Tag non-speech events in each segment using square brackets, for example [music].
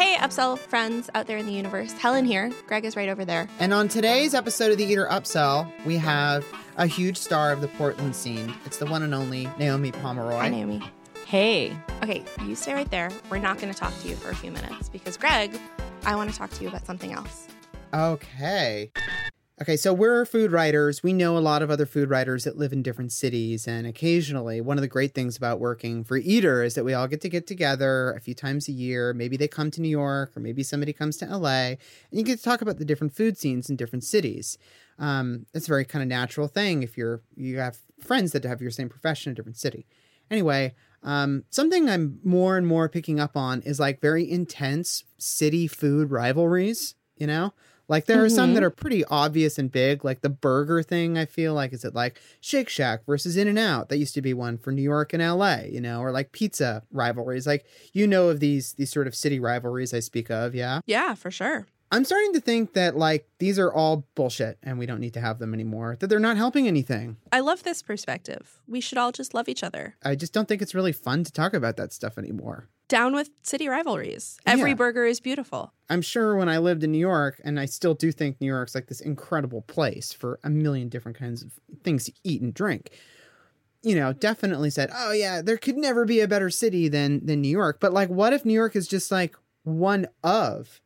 Hey, Upsell friends out there in the universe. Helen here. Greg is right over there. And on today's episode of the Eater Upsell, we have a huge star of the Portland scene. It's the one and only Naomi Pomeroy. Hi, Naomi. Hey. Okay, you stay right there. We're not going to talk to you for a few minutes because, Greg, I want to talk to you about something else. Okay. Okay, so we're food writers. We know a lot of other food writers that live in different cities. And occasionally, one of the great things about working for Eater is that we all get to get together a few times a year. Maybe they come to New York, or maybe somebody comes to LA, and you get to talk about the different food scenes in different cities. Um, it's a very kind of natural thing if you're you have friends that have your same profession in a different city. Anyway, um, something I'm more and more picking up on is like very intense city food rivalries. You know, like there are some that mm-hmm. are pretty obvious and big, like the burger thing. I feel like is it like Shake Shack versus In-N-Out? That used to be one for New York and L.A. You know, or like pizza rivalries. Like you know of these these sort of city rivalries I speak of. Yeah, Yeah, for sure. I'm starting to think that like these are all bullshit and we don't need to have them anymore. That they're not helping anything. I love this perspective. We should all just love each other. I just don't think it's really fun to talk about that stuff anymore. Down with city rivalries. Every Yeah. burger is beautiful. I'm sure when I lived in New York, and I still do think New York's like this incredible place for a million different kinds of things to eat and drink. You know, definitely said, "Oh yeah, there could never be a better city than than New York." But like, what if New York is just like one of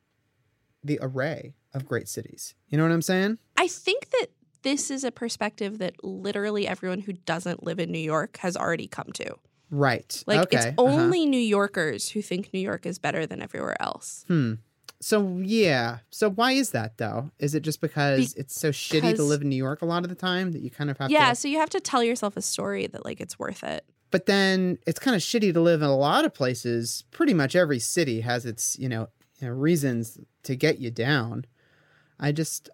the array of great cities? You know what I'm saying? I think that this is a perspective that literally everyone who doesn't live in New York has already come to. Right. Like okay. it's uh-huh. only New Yorkers who think New York is better than everywhere else. Hmm. So yeah. So why is that though? Is it just because it's so shitty to live in New York a lot of the time that you kind of have Yeah, to so you have to tell yourself a story that like it's worth it. but then it's kind of shitty to live in a lot of places. Pretty much every city has its, you know, you know, reasons to get you down. I just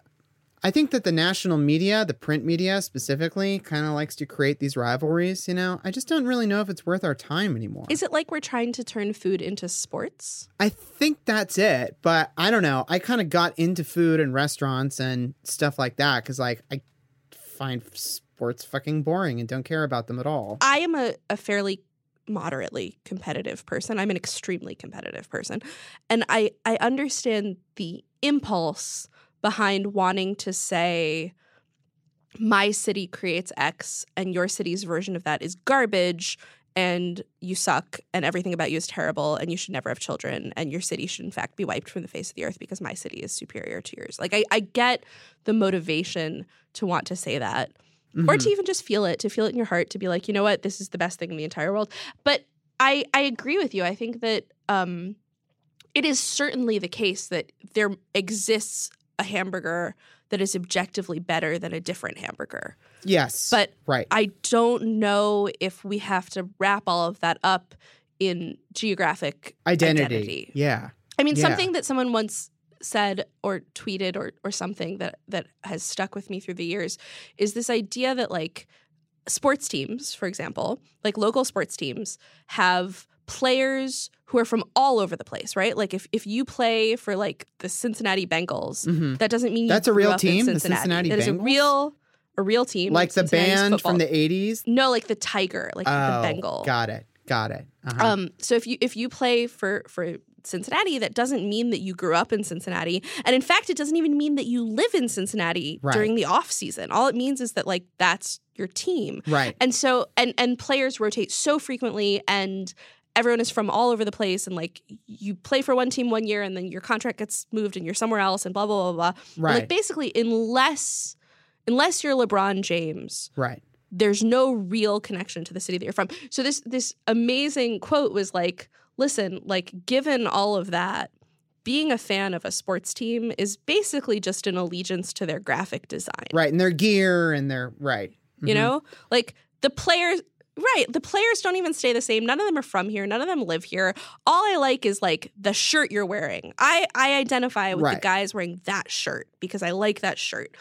I think that the national media, the print media specifically, kind of likes to create these rivalries, you know. I just don't really know if it's worth our time anymore. Is it like we're trying to turn food into sports? I think that's it, but I don't know. I kind of got into food and restaurants and stuff like that cuz like I find sports fucking boring and don't care about them at all. I am a, a fairly moderately competitive person. I'm an extremely competitive person. And I, I understand the impulse behind wanting to say, my city creates X and your city's version of that is garbage and you suck and everything about you is terrible and you should never have children and your city should in fact be wiped from the face of the earth because my city is superior to yours. Like I, I get the motivation to want to say that or Mhm. to even just feel it, to feel it in your heart, to be like, you know what, this is the best thing in the entire world. But I I agree with you. I think that um, it is certainly the case that there exists a hamburger that is objectively better than a different hamburger. yes. But right. I don't know if we have to wrap all of that up in geographic identity. identity. Yeah. I mean, Yeah. something that someone once said or tweeted or or something that that has stuck with me through the years is this idea that like sports teams, for example, like local sports teams have players who are from all over the place, right? Like if if you play for like the Cincinnati Bengals, Mhm. that doesn't mean you That's a real team, the Cincinnati. Cincinnati That is a real a real team, Like the band football. from the 80s? no, like the tiger, like oh, the Bengal. Got it. Got it. Uh-huh. Um, so if you if you play for for Cincinnati, that doesn't mean that you grew up in Cincinnati, and in fact, it doesn't even mean that you live in Cincinnati Right. during the off season. All it means is that like that's your team, right. and so and and players rotate so frequently, and everyone is from all over the place, and like you play for one team one year, and then your contract gets moved, and you're somewhere else, and blah blah blah blah. Right. Like basically, unless unless you're LeBron James, right. there's no real connection to the city that you're from. So this this amazing quote was like, listen, like given all of that, being a fan of a sports team is basically just an allegiance to their graphic design. Right. And their gear and their right. You Mhm. know? Like the players Right. The players don't even stay the same. None of them are from here. None of them live here. All I like is like the shirt you're wearing. I, I identify with the guys wearing that shirt because I like that shirt.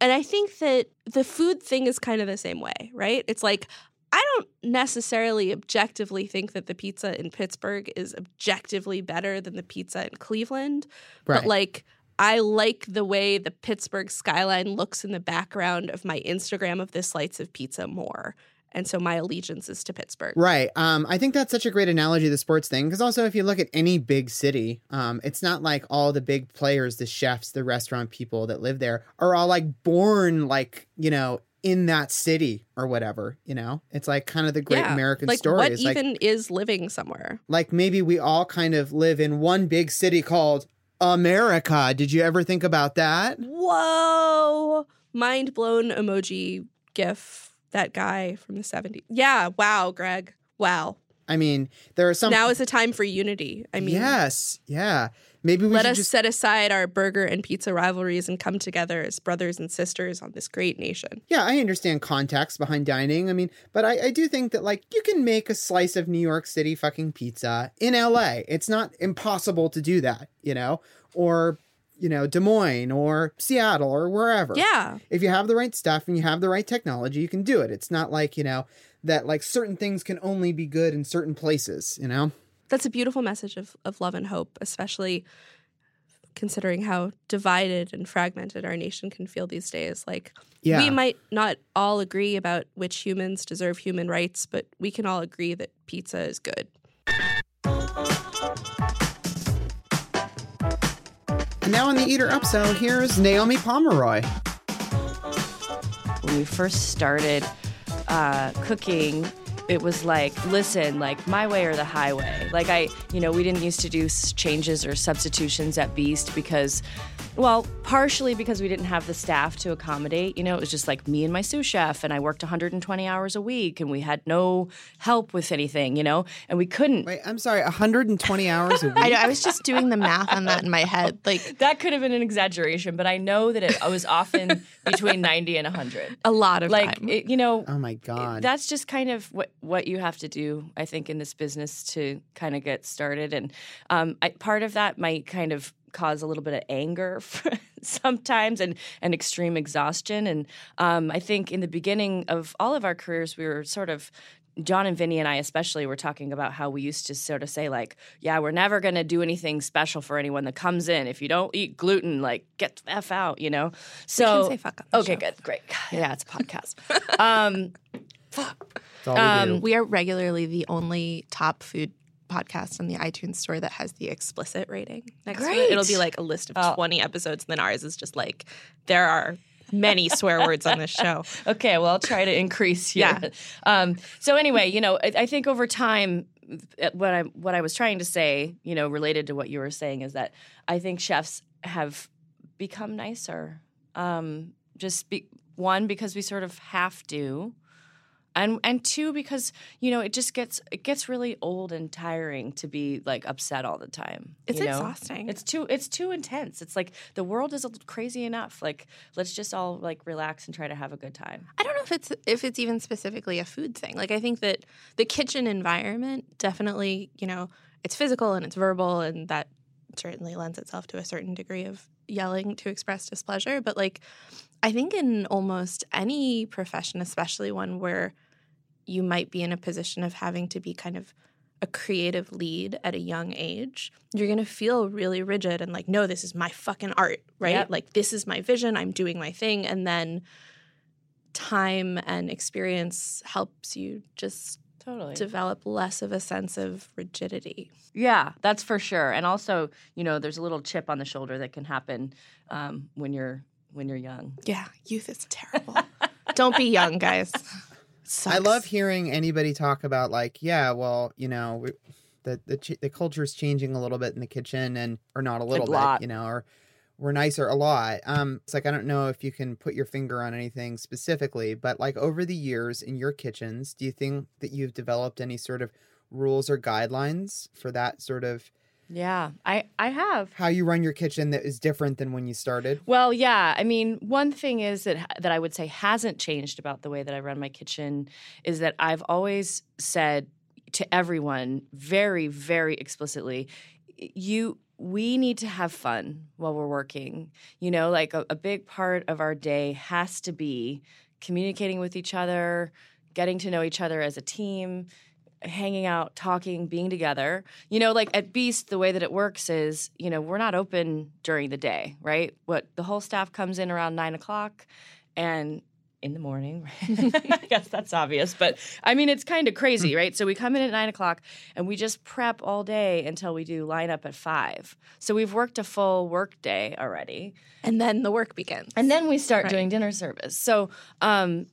And I think that the food thing is kind of the same way, right? It's like I don't necessarily objectively think that the pizza in Pittsburgh is objectively better than the pizza in Cleveland, Right. but like I like the way the Pittsburgh skyline looks in the background of my Instagram of the slices of pizza more. And so my allegiance is to Pittsburgh. Right. Um, I think that's such a great analogy, the sports thing, because also if you look at any big city, um, it's not like all the big players, the chefs, the restaurant people that live there are all like born like you know in that city or whatever. You know, it's like kind of the great Yeah, American like story. what like even is living somewhere? like maybe we all kind of live in one big city called America. Did you ever think about that? Whoa! Mind blown emoji gif. That guy from the 70s. Yeah. Wow, Greg. Wow. I mean, there are some. now is the time for unity. I mean, yes, yeah. Maybe we let us just set aside our burger and pizza rivalries and come together as brothers and sisters on this great nation. Yeah, I understand context behind dining. I mean, but I, I do think that like you can make a slice of New York City fucking pizza in LA. It's not impossible to do that, you know, or you know, Des Moines or Seattle or wherever. Yeah. If you have the right stuff and you have the right technology, you can do it. It's not like, you know, that like certain things can only be good in certain places, you know? That's a beautiful message of, of love and hope, especially considering how divided and fragmented our nation can feel these days. Like, Yeah. we might not all agree about which humans deserve human rights, but we can all agree that pizza is good. And now on the Eater Upsell, here's Naomi Pomeroy. when we first started uh, cooking it was like listen like my way or the highway like i you know we didn't used to do changes or substitutions at beast because well partially because we didn't have the staff to accommodate you know it was just like me and my sous chef and i worked 120 hours a week and we had no help with anything you know and we couldn't Wait, I'm sorry, 120 hours a [laughs] week? I, I was just doing the math on that in my head. Like, [laughs] that could have been an exaggeration but i know that it was often [laughs] between 90 and 100 A lot of like time. it, you know oh my God. that's just kind of what what you have to do i think in this business to kind of get started and um, I, part of that might kind of cause a little bit of anger [laughs] sometimes and, and extreme exhaustion and um, i think in the beginning of all of our careers we were sort of John and Vinny and I especially were talking about how we used to sort of say like, yeah, we're never going to do anything special for anyone that comes in. If you don't eat gluten, like get the f out, you know. So say fuck on the okay, show. good, great. Yeah, [laughs] it's a podcast. um, That's all we um, we are regularly the only top food podcast on the iTunes store that has the explicit rating next to Great. it. It'll be like a list of Oh. 20 episodes, and then ours is just like, there are many [laughs] swear words on this show. okay, well, I'll try to increase [laughs] here. Yeah. Um, so anyway, you know, I, I think over time, uh, what I what I was trying to say, you know, related to what you were saying, is that I think chefs have become nicer. Um, just be, one because we sort of have to, and and two because you know it just gets it gets really old and tiring to be like upset all the time. It's you know? exhausting. It's too it's too intense. It's like the world is crazy enough. Like let's just all like relax and try to have a good time. I don't know if it's if it's even specifically a food thing. Like I think that the kitchen environment definitely, you know, it's physical and it's verbal and that certainly lends itself to a certain degree of yelling to express displeasure, but like I think in almost any profession, especially one where you might be in a position of having to be kind of a creative lead at a young age, you're going to feel really rigid and like, no, this is my fucking art, right? Yep. Like, this is my vision. I'm doing my thing. And then time and experience helps you just Totally. develop less of a sense of rigidity. Yeah, that's for sure. And also, you know, there's a little chip on the shoulder that can happen um, when you're when you're young. Yeah, youth is terrible. Don't be young, guys. [laughs] I love hearing anybody talk about like, yeah, well, you know, we, the the ch- the culture's changing a little bit in the kitchen, and or not a little bit, lot. you know, or we're nicer a lot. Um, it's like I don't know if you can put your finger on anything specifically, but like over the years in your kitchens, do you think that you've developed any sort of rules or guidelines for that sort of Yeah, I I have. how you run your kitchen that is different than when you started? Well, yeah. I mean, one thing is that that I would say hasn't changed about the way that I run my kitchen is that I've always said to everyone very, very explicitly, you we need to have fun while we're working. You know, like a, a big part of our day has to be communicating with each other, getting to know each other as a team, hanging out, talking, being together. You know, like at Beast, the way that it works is, you know, we're not open during the day, right? What the whole staff comes in around nine o'clock, and in the morning. [laughs] I guess that's obvious, but I mean, it's kind of crazy, right? So we come in at nine o'clock and we just prep all day until we do lineup at five. So we've worked a full work day already. And then the work begins. And then we start Right. doing dinner service. So um,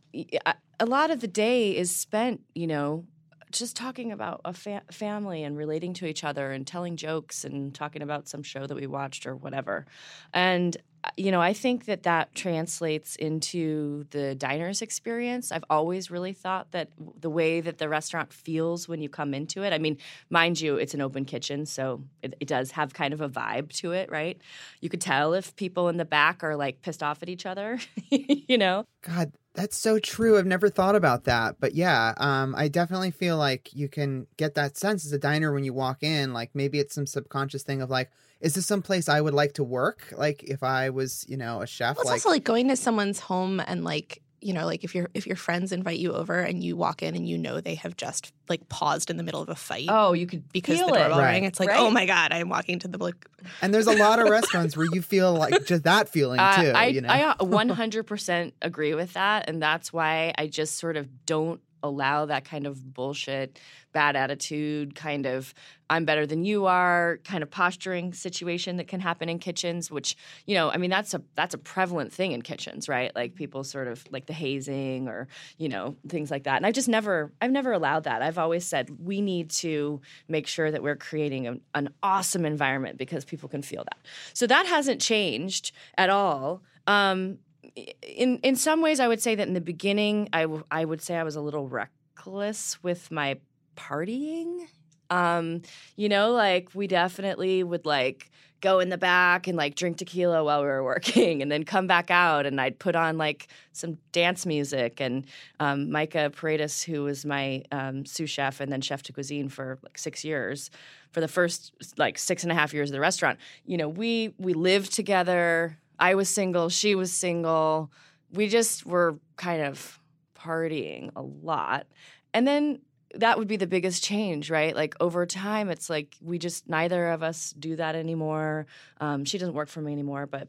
a lot of the day is spent, you know, just talking about a fa- family and relating to each other and telling jokes and talking about some show that we watched or whatever. And you know, I think that that translates into the diner's experience. I've always really thought that the way that the restaurant feels when you come into it. I mean, mind you, it's an open kitchen, so it, it does have kind of a vibe to it, right? You could tell if people in the back are like pissed off at each other, [laughs] you know? God, that's so true. I've never thought about that. But yeah, um, I definitely feel like you can get that sense as a diner when you walk in. Like maybe it's some subconscious thing of like, is this some place I would like to work? Like if I was, you know, a chef. Well, it's like, also like going to someone's home and like you know like if your if your friends invite you over and you walk in and you know they have just like paused in the middle of a fight Oh, you could because feel the doorbell it. Right. rang. It's like Right. oh my god, I'm walking to the like and there's a lot of restaurants where you feel like [laughs] just that feeling Uh, too. I, you know, I [laughs] uh, 100% agree with that. And that's why I just sort of don't allow that kind of bullshit, bad attitude, kind of I'm better than you are, kind of posturing situation that can happen in kitchens, which, you know, I mean that's a that's a prevalent thing in kitchens, right? Like people sort of like the hazing or, you know, things like that. And I've just never I've never allowed that. I've always said we need to make sure that we're creating an, awesome environment because people can feel that. So that hasn't changed at all. Um, in in some ways, I would say that in the beginning, I, w- I would say I was a little reckless with my partying. Um, you know, like we definitely would like go in the back and like drink tequila while we were [laughs] working and then come back out and I'd put on like some dance music and um, Mika Paredes, who was my um, sous chef and then chef de cuisine for like six years, for the first like six and a half years of the restaurant, you know, we we lived together. I was single, she was single. We just were kind of partying a lot. And then that would be the biggest change, right? Like over time, it's like we just neither of us do that anymore. Um, she doesn't work for me anymore, but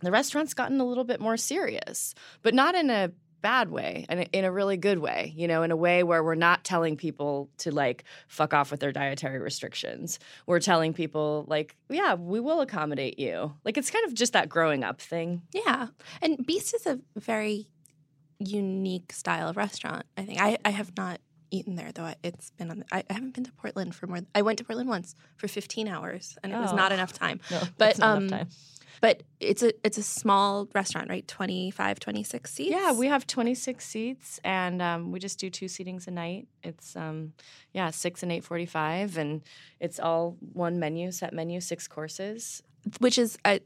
the restaurant's gotten a little bit more serious, but not in a bad way and in a really good way you know in a way where we're not telling people to like fuck off with their dietary restrictions we're telling people like yeah we will accommodate you like it's kind of just that growing up thing yeah. And Beast is a very unique style of restaurant. I think I I have not eaten there though. It's been on. The, I, I haven't been to Portland for more. I went to Portland once for 15 hours and it was Oh. not enough time. no But, that's not enough um, time. But it's a it's a small restaurant, right? 25, 26 seats. Yeah, we have 26 seats, and um, we just do two seatings a night. It's um, yeah, six and eight forty-five, and it's all one menu, set menu, six courses. which is uh,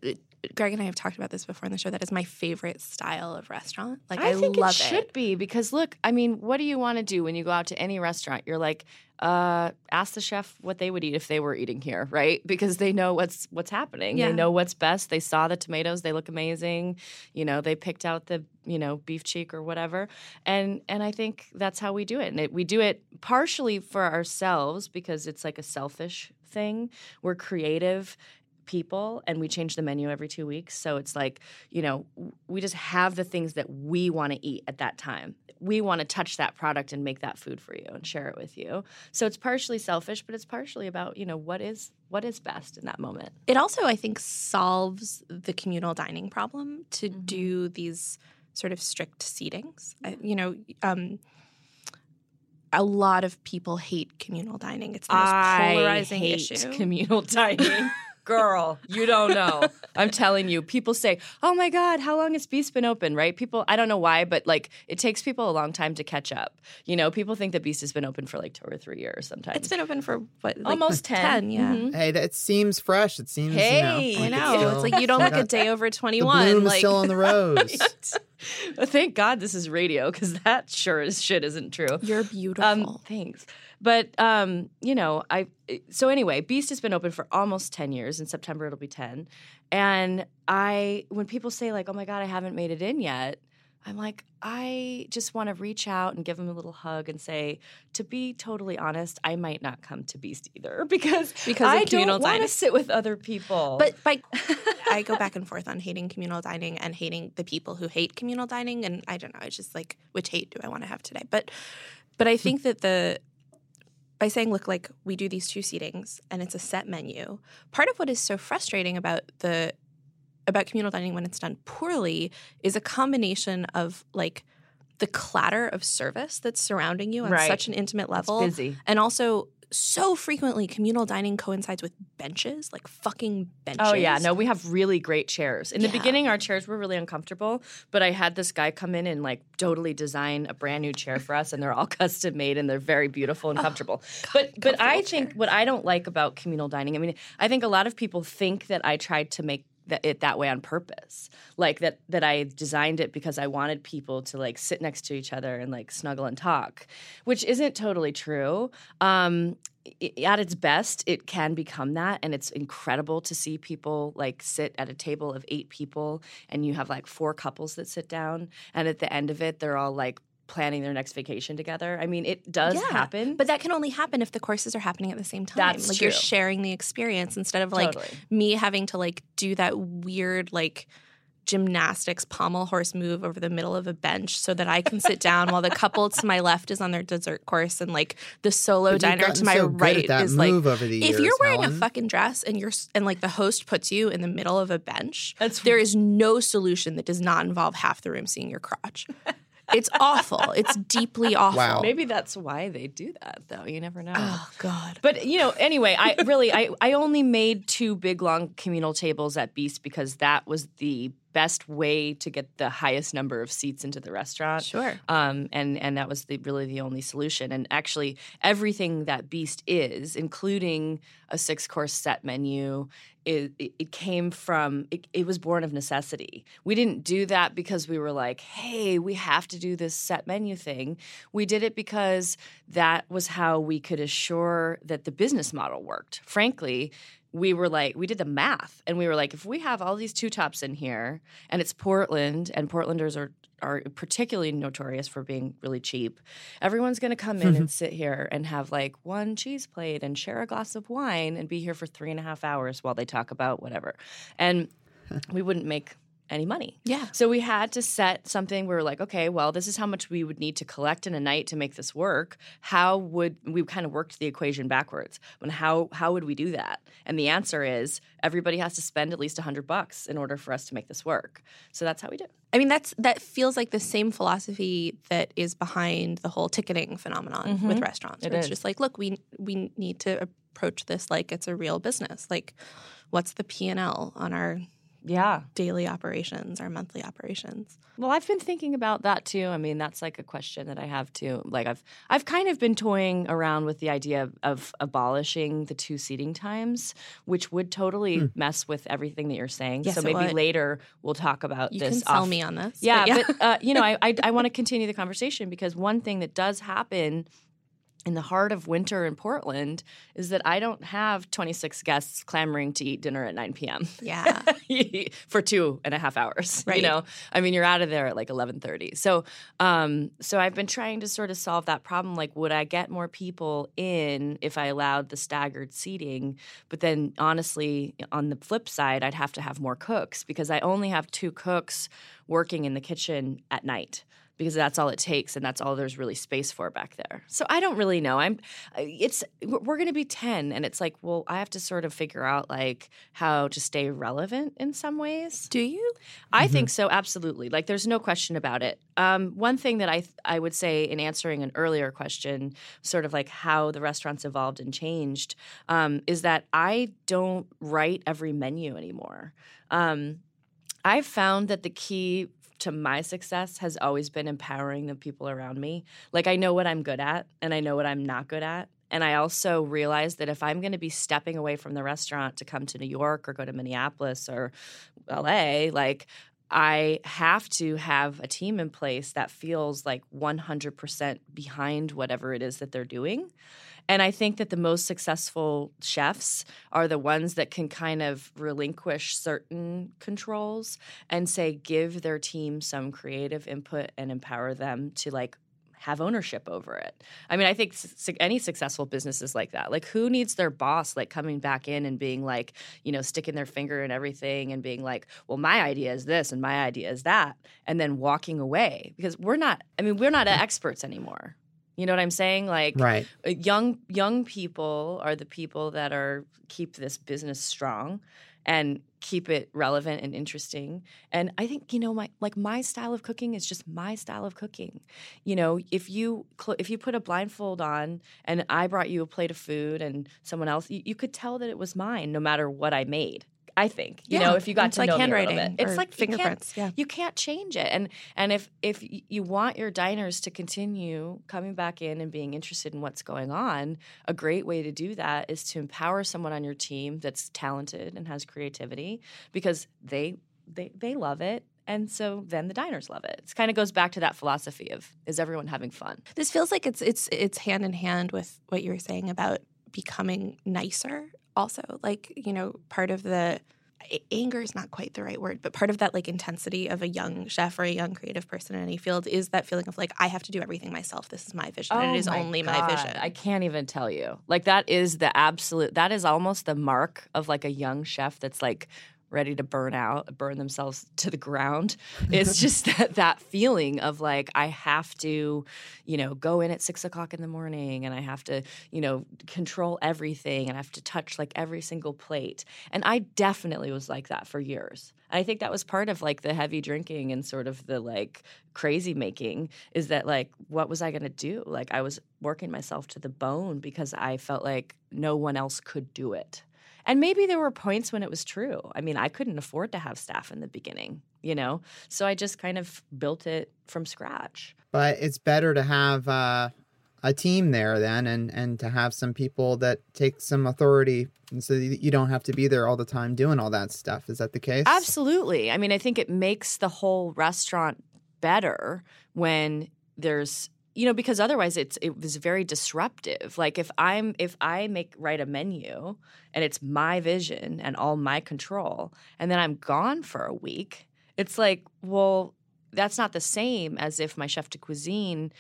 Greg and I have talked about this before on the show. That is my favorite style of restaurant. Like I, think love it should be because look, I mean, what do you want to do when you go out to any restaurant? You're like, uh, ask the chef what they would eat if they were eating here, right? Because they know what's what's happening. Yeah. They know what's best. They saw the tomatoes; they look amazing. You know, they picked out the you know beef cheek or whatever, and and I think that's how we do it. And it, we do it partially for ourselves because it's like a selfish thing. We're creative people and we change the menu every two weeks. So it's like, you know, we just have the things that we want to eat at that time. We want to touch that product and make that food for you and share it with you. So it's partially selfish, but it's partially about, you know, what is what is best in that moment. It also, I think, solves the communal dining problem to Mhm. do these sort of strict seatings. I, you know, um, a lot of people hate communal dining. It's the most polarizing hate issue. communal [laughs] dining. Girl, you don't know. I'm telling you, people say, "Oh my God, how long has Beast been open?" Right? People, I don't know why, but like it takes people a long time to catch up. You know, people think that Beast has been open for like two or three years. Sometimes it's been open for what, like almost 10 ten. Yeah. Mhm. hey, that seems fresh. It seems. Hey, you know, I like know. still- It's like you don't [laughs] look a day over The 21. bloom is like, still on the [laughs] rose. Well, Thank God this is radio because that sure as shit isn't true. You're beautiful. Um, thanks. But um, you know, I so anyway, Beast has been open for almost ten years. In September, it'll be ten. And I, when people say like, "Oh my God, I haven't made it in yet," I'm like, I just want to reach out and give them a little hug and say, to be totally honest, I might not come to Beast either [laughs] because, Because I don't want to sit with other people. But by [laughs] I go back and forth on hating communal dining and hating the people who hate communal dining, and I don't know. It's just like which hate do I want to have today? But but I think that the by saying look like we do these two seatings and it's a set menu. Part of what is so frustrating about the about communal dining when it's done poorly is a combination of like the clatter of service that's surrounding you on Right. such an intimate level busy. and also so frequently communal dining coincides with benches like fucking benches Oh yeah, no, we have really great chairs. In the Yeah. beginning, our chairs were really uncomfortable, but I had this guy come in and like totally design a brand new chair for us, and they're all [laughs] custom made and they're very beautiful and oh, comfortable. but but I comfortable think what I don't like about communal dining, I mean, I think a lot of people think that I tried to make that it that way on purpose. Like that that i designed it because i wanted people to like sit next to each other and like snuggle and talk which isn't totally true. Um at its best it can become that and it's incredible to see people like sit at a table of eight people and you have like four couples that sit down and at the end of it they're all like planning their next vacation together i mean it does Yeah, happen But that can only happen if the courses are happening at the same time. That's like you're sharing the experience instead of like Totally. me having to like do that weird like gymnastics pommel horse move over the middle of a bench so that I can sit down while the couple to my left is on their dessert course and like the solo diner to my so right is like over the if years, you're wearing Helen. a fucking dress and you're and like the host puts you in the middle of a bench, That's- there is no solution that does not involve half the room seeing your crotch. [laughs] It's awful. It's deeply awful. Wow. maybe that's why they do that though you never know Oh God. But you know, anyway, I really I I only made two big long communal tables at Beast because that was the best way to get the highest number of seats into the restaurant. Sure. Um, and and that was the really the only solution. And actually, everything that Beast is, including a six course set menu, it, it, it came from it, it was born of necessity. We didn't do that because we were like, hey, we have to do this set menu thing. We did it because that was how we could assure that the business model worked. Frankly. We were like, we did the math, and we were like, if we have all these two tops in here, and it's Portland, and Portlanders are are particularly notorious for being really cheap. Everyone's going to come in and [laughs] sit here and have like one cheese plate and share a glass of wine and be here for three and a half hours while they talk about whatever. And we wouldn't make any money. Yeah. So we had to set something. Where We were like, okay, well, this is how much we would need to collect in a night to make this work. How would we kind of worked the equation backwards? When how how would we do that? And the answer is everybody has to spend at least a hundred bucks in order for us to make this work. So that's how we do. it. I mean, that's that feels like the same philosophy that is behind the whole ticketing phenomenon mm-hmm. with restaurants. It it's is. just like, look, we we need to approach this like it's a real business. Like, what's the P and L on our Yeah. daily operations, or monthly operations? Well, I've been thinking about that too. I mean, that's like a question that I have too. Like I've I've kind of been toying around with the idea of, of abolishing the two seating times, which would totally mess with everything that you're saying. Yes, so maybe would. later we'll talk about You this. can sell off- me on this. Yeah, but but, uh, you know, I I, I want to [laughs] continue the conversation because one thing that does happen in the heart of winter in Portland is that I don't have 26 guests clamoring to eat dinner at 9 p.m. yeah. [laughs] for two and a half hours. You know, I mean, you're out of there at like 11:30. So, um, so I've been trying to sort of solve that problem. Like, would I get more people in if I allowed the staggered seating? But then, honestly, on the flip side, I'd have to have more cooks because I only have two cooks working in the kitchen at night because that's all it takes and that's all there's really space for back there. So I don't really know. I'm it's we're going to be 10 and it's like, well, I have to sort of figure out like how to stay relevant in some ways. Do you? I think so, absolutely. Like, there's no question about it. Um, one thing that I th- I would say in answering an earlier question, sort of like how the restaurants evolved and changed, um, is that I don't write every menu anymore. Um, I've found that the key to my success has always been empowering the people around me. Like I know what I'm good at and I know what I'm not good at. And I also realize that if I'm going to be stepping away from the restaurant to come to New York or go to Minneapolis or LA, like I have to have a team in place that feels like 100% behind whatever it is that they're doing. And I think that the most successful chefs are the ones that can kind of relinquish certain controls and say give their team some creative input and empower them to like have ownership over it. I mean, I think su- any successful business is like that. Like, who needs their boss like coming back in and being like, you know, sticking their finger in everything and being like, well, my idea is this and my idea is that, and then walking away because we're not. I mean, we're not experts anymore. You know what I'm saying? Like, Right. uh, young young people are the people that are keep this business strong and keep it relevant and interesting and i think you know my like my style of cooking is just my style of cooking you know if you cl- if you put a blindfold on and i brought you a plate of food and someone else you, you could tell that it was mine no matter what i made i think you know if you got it's to like know me a little handwriting bit. it's like you fingerprints. Yeah. you can't change it and and if if you want your diners to continue coming back in and being interested in what's going on a great way to do that is to empower someone on your team that's talented and has creativity because they they they love it and so then the diners love it it kind of goes back to that philosophy of is everyone having fun This feels like it's it's it's hand in hand with what you were saying about becoming nicer. Also, like you know, part of the anger is not quite the right word, but part of that like intensity of a young chef or a young creative person in any field is that feeling of like I have to do everything myself. This is my vision, and it oh is only my vision. I can't even tell you. Like that is the absolute. That is almost the mark of like a young chef that's like ready to burn out, burn themselves to the ground. [laughs] It's just [laughs] that that feeling of like I have to, you know, go in at six o'clock in the morning and I have to, you know, control everything and I have to touch like every single plate. And I definitely was like that for years. And I think that was part of like the heavy drinking and sort of the like crazy making is that like what was I going to do? Like I was working myself to the bone because I felt like no one else could do it. And maybe there were points when it was true. I mean, I couldn't afford to have staff in the beginning, you know? So I just kind of built it from scratch. But it's better to have uh, a team there then and, and to have some people that take some authority and so you don't have to be there all the time doing all that stuff. Is that the case? Absolutely. I mean, I think it makes the whole restaurant better when there's you know because otherwise it's it was very disruptive like if i'm if i make write a menu and it's my vision and all my control and then i'm gone for a week it's like well that's not the same as if my chef de cuisine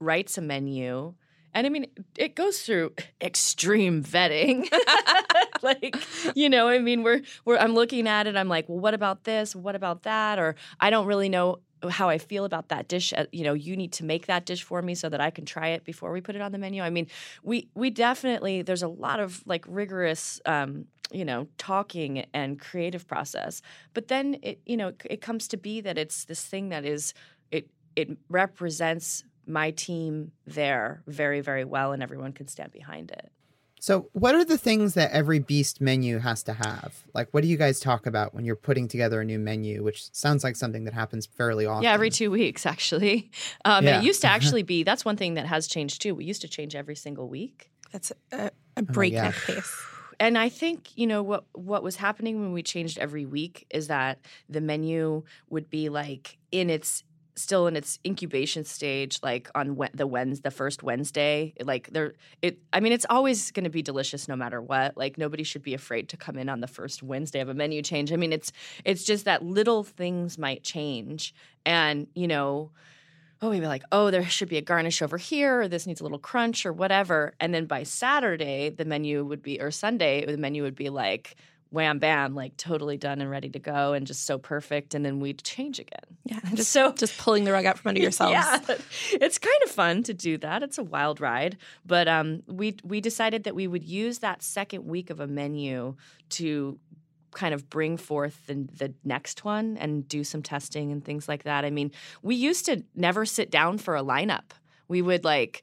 writes a menu and I mean, it goes through [laughs] extreme vetting. [laughs] like, you know, I mean, we're we're I'm looking at it. I'm like, well, what about this? What about that? Or I don't really know how I feel about that dish. Uh, You know, you need to make that dish for me so that I can try it before we put it on the menu. I mean, we we definitely there's a lot of like rigorous. Um, you know, talking and creative process, but then it, you know, it comes to be that it's this thing that is it it represents my team there very very well and everyone can stand behind it So, what are the things that every Beast menu has to have? Like, what do you guys talk about when you're putting together a new menu, which sounds like something that happens fairly often? yeah every two weeks actually [laughs] um, Yeah. it used to [laughs] actually be that's one thing that has changed too we used to change every single week That's a, a breakneck pace. and I think you know what what was happening when we changed every week is that the menu would be like in its still in its incubation stage like on we- the Wednesday, the first Wednesday like there it I mean it's always going to be delicious no matter what like nobody should be afraid to come in on the first Wednesday of a menu change I mean it's it's just that little things might change and you know oh, we'd be like, oh, there should be a garnish over here, or this needs a little crunch, or whatever. And then by Saturday, the menu would be, or Sunday, the menu would be like, wham, bam, like totally done and ready to go, and just so perfect. And then we'd change again. Yeah, [laughs] just So- just pulling the rug out from under [laughs] yourselves. Yeah, [laughs] it's kind of fun to do that. It's a wild ride, but um, we we decided that we would use that second week of a menu to kind of bring forth the, the next one and do some testing and things like that. I mean, we used to never sit down for a lineup. We would like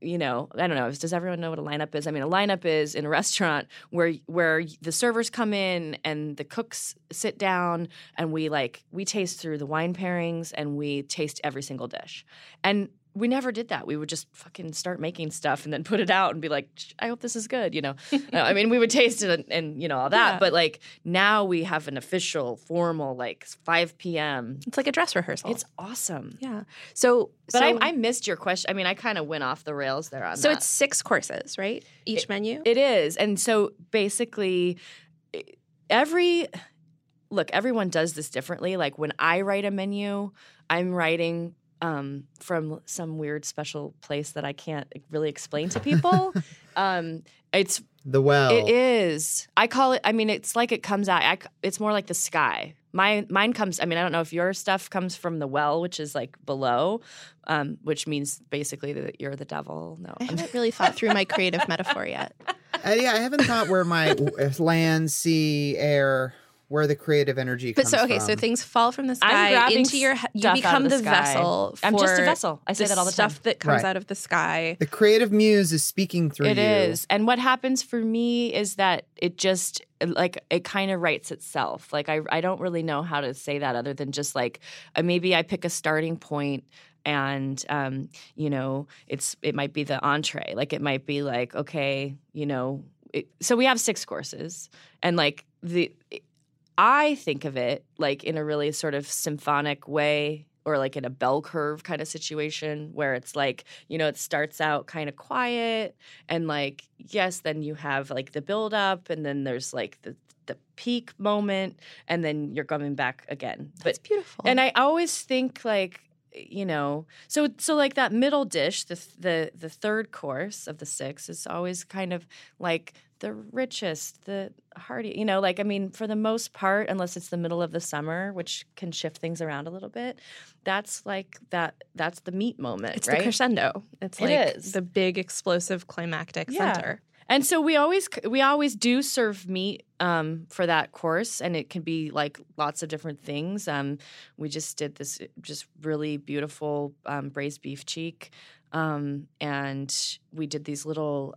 you know, I don't know. Does everyone know what a lineup is? I mean, a lineup is in a restaurant where where the servers come in and the cooks sit down and we like we taste through the wine pairings and we taste every single dish. And we never did that. We would just fucking start making stuff and then put it out and be like, I hope this is good. You know, [laughs] Uh, I mean, we would taste it and, and you know all that, Yeah. but like now we have an official, formal like 5 p.m. It's like a dress rehearsal. It's awesome. yeah. So, But so, I, I missed your question. I mean, I kind of went off the rails there on so that. it's six courses, right? Each menu. It is. And so basically, every look, everyone does this differently. Like when I write a menu, I'm writing um, from some weird special place that I can't really explain to people. [laughs] um, it's The well. it is. I call it. I mean, it's like it comes out. I, c- it's more like the sky. My mine comes. I mean, I don't know if your stuff comes from the well, which is like below, um, which means basically that you're the devil. No, I haven't really thought through my creative metaphor yet. [laughs] Uh, yeah, I haven't thought where my land, sea, air, where the creative energy comes from. But comes so okay, so things fall from the I'm sky into your he- you stuff out become of the the, sky. vessel. I'm just a vessel. I say that all the time. stuff that comes Right. out of the sky. the creative muse is speaking through It you. is. And what happens for me is that it just like it kind of writes itself. Like I I don't really know how to say that other than just like uh, maybe I pick a starting point and um you know it's it might be the entree. Like it might be like okay, you know, it, so we have six courses and like the I think of it like in a really sort of symphonic way or like in a bell curve kind of situation where it's like, you know, it starts out kind of quiet and like yes, then you have like the build up and then there's like the the peak moment and then you're coming back again. That's But beautiful. and I always think like you know so so like that middle dish the the the third course of the six is always kind of like the richest the hearty you know like i mean for the most part unless it's the middle of the summer which can shift things around a little bit that's like that that's the meat moment it's right the crescendo. It's like is. the big explosive climactic Yeah. center. And so we always we always do serve meat um, for that course, and it can be like lots of different things. Um, we just did this just really beautiful um, braised beef cheek, um, and we did these little.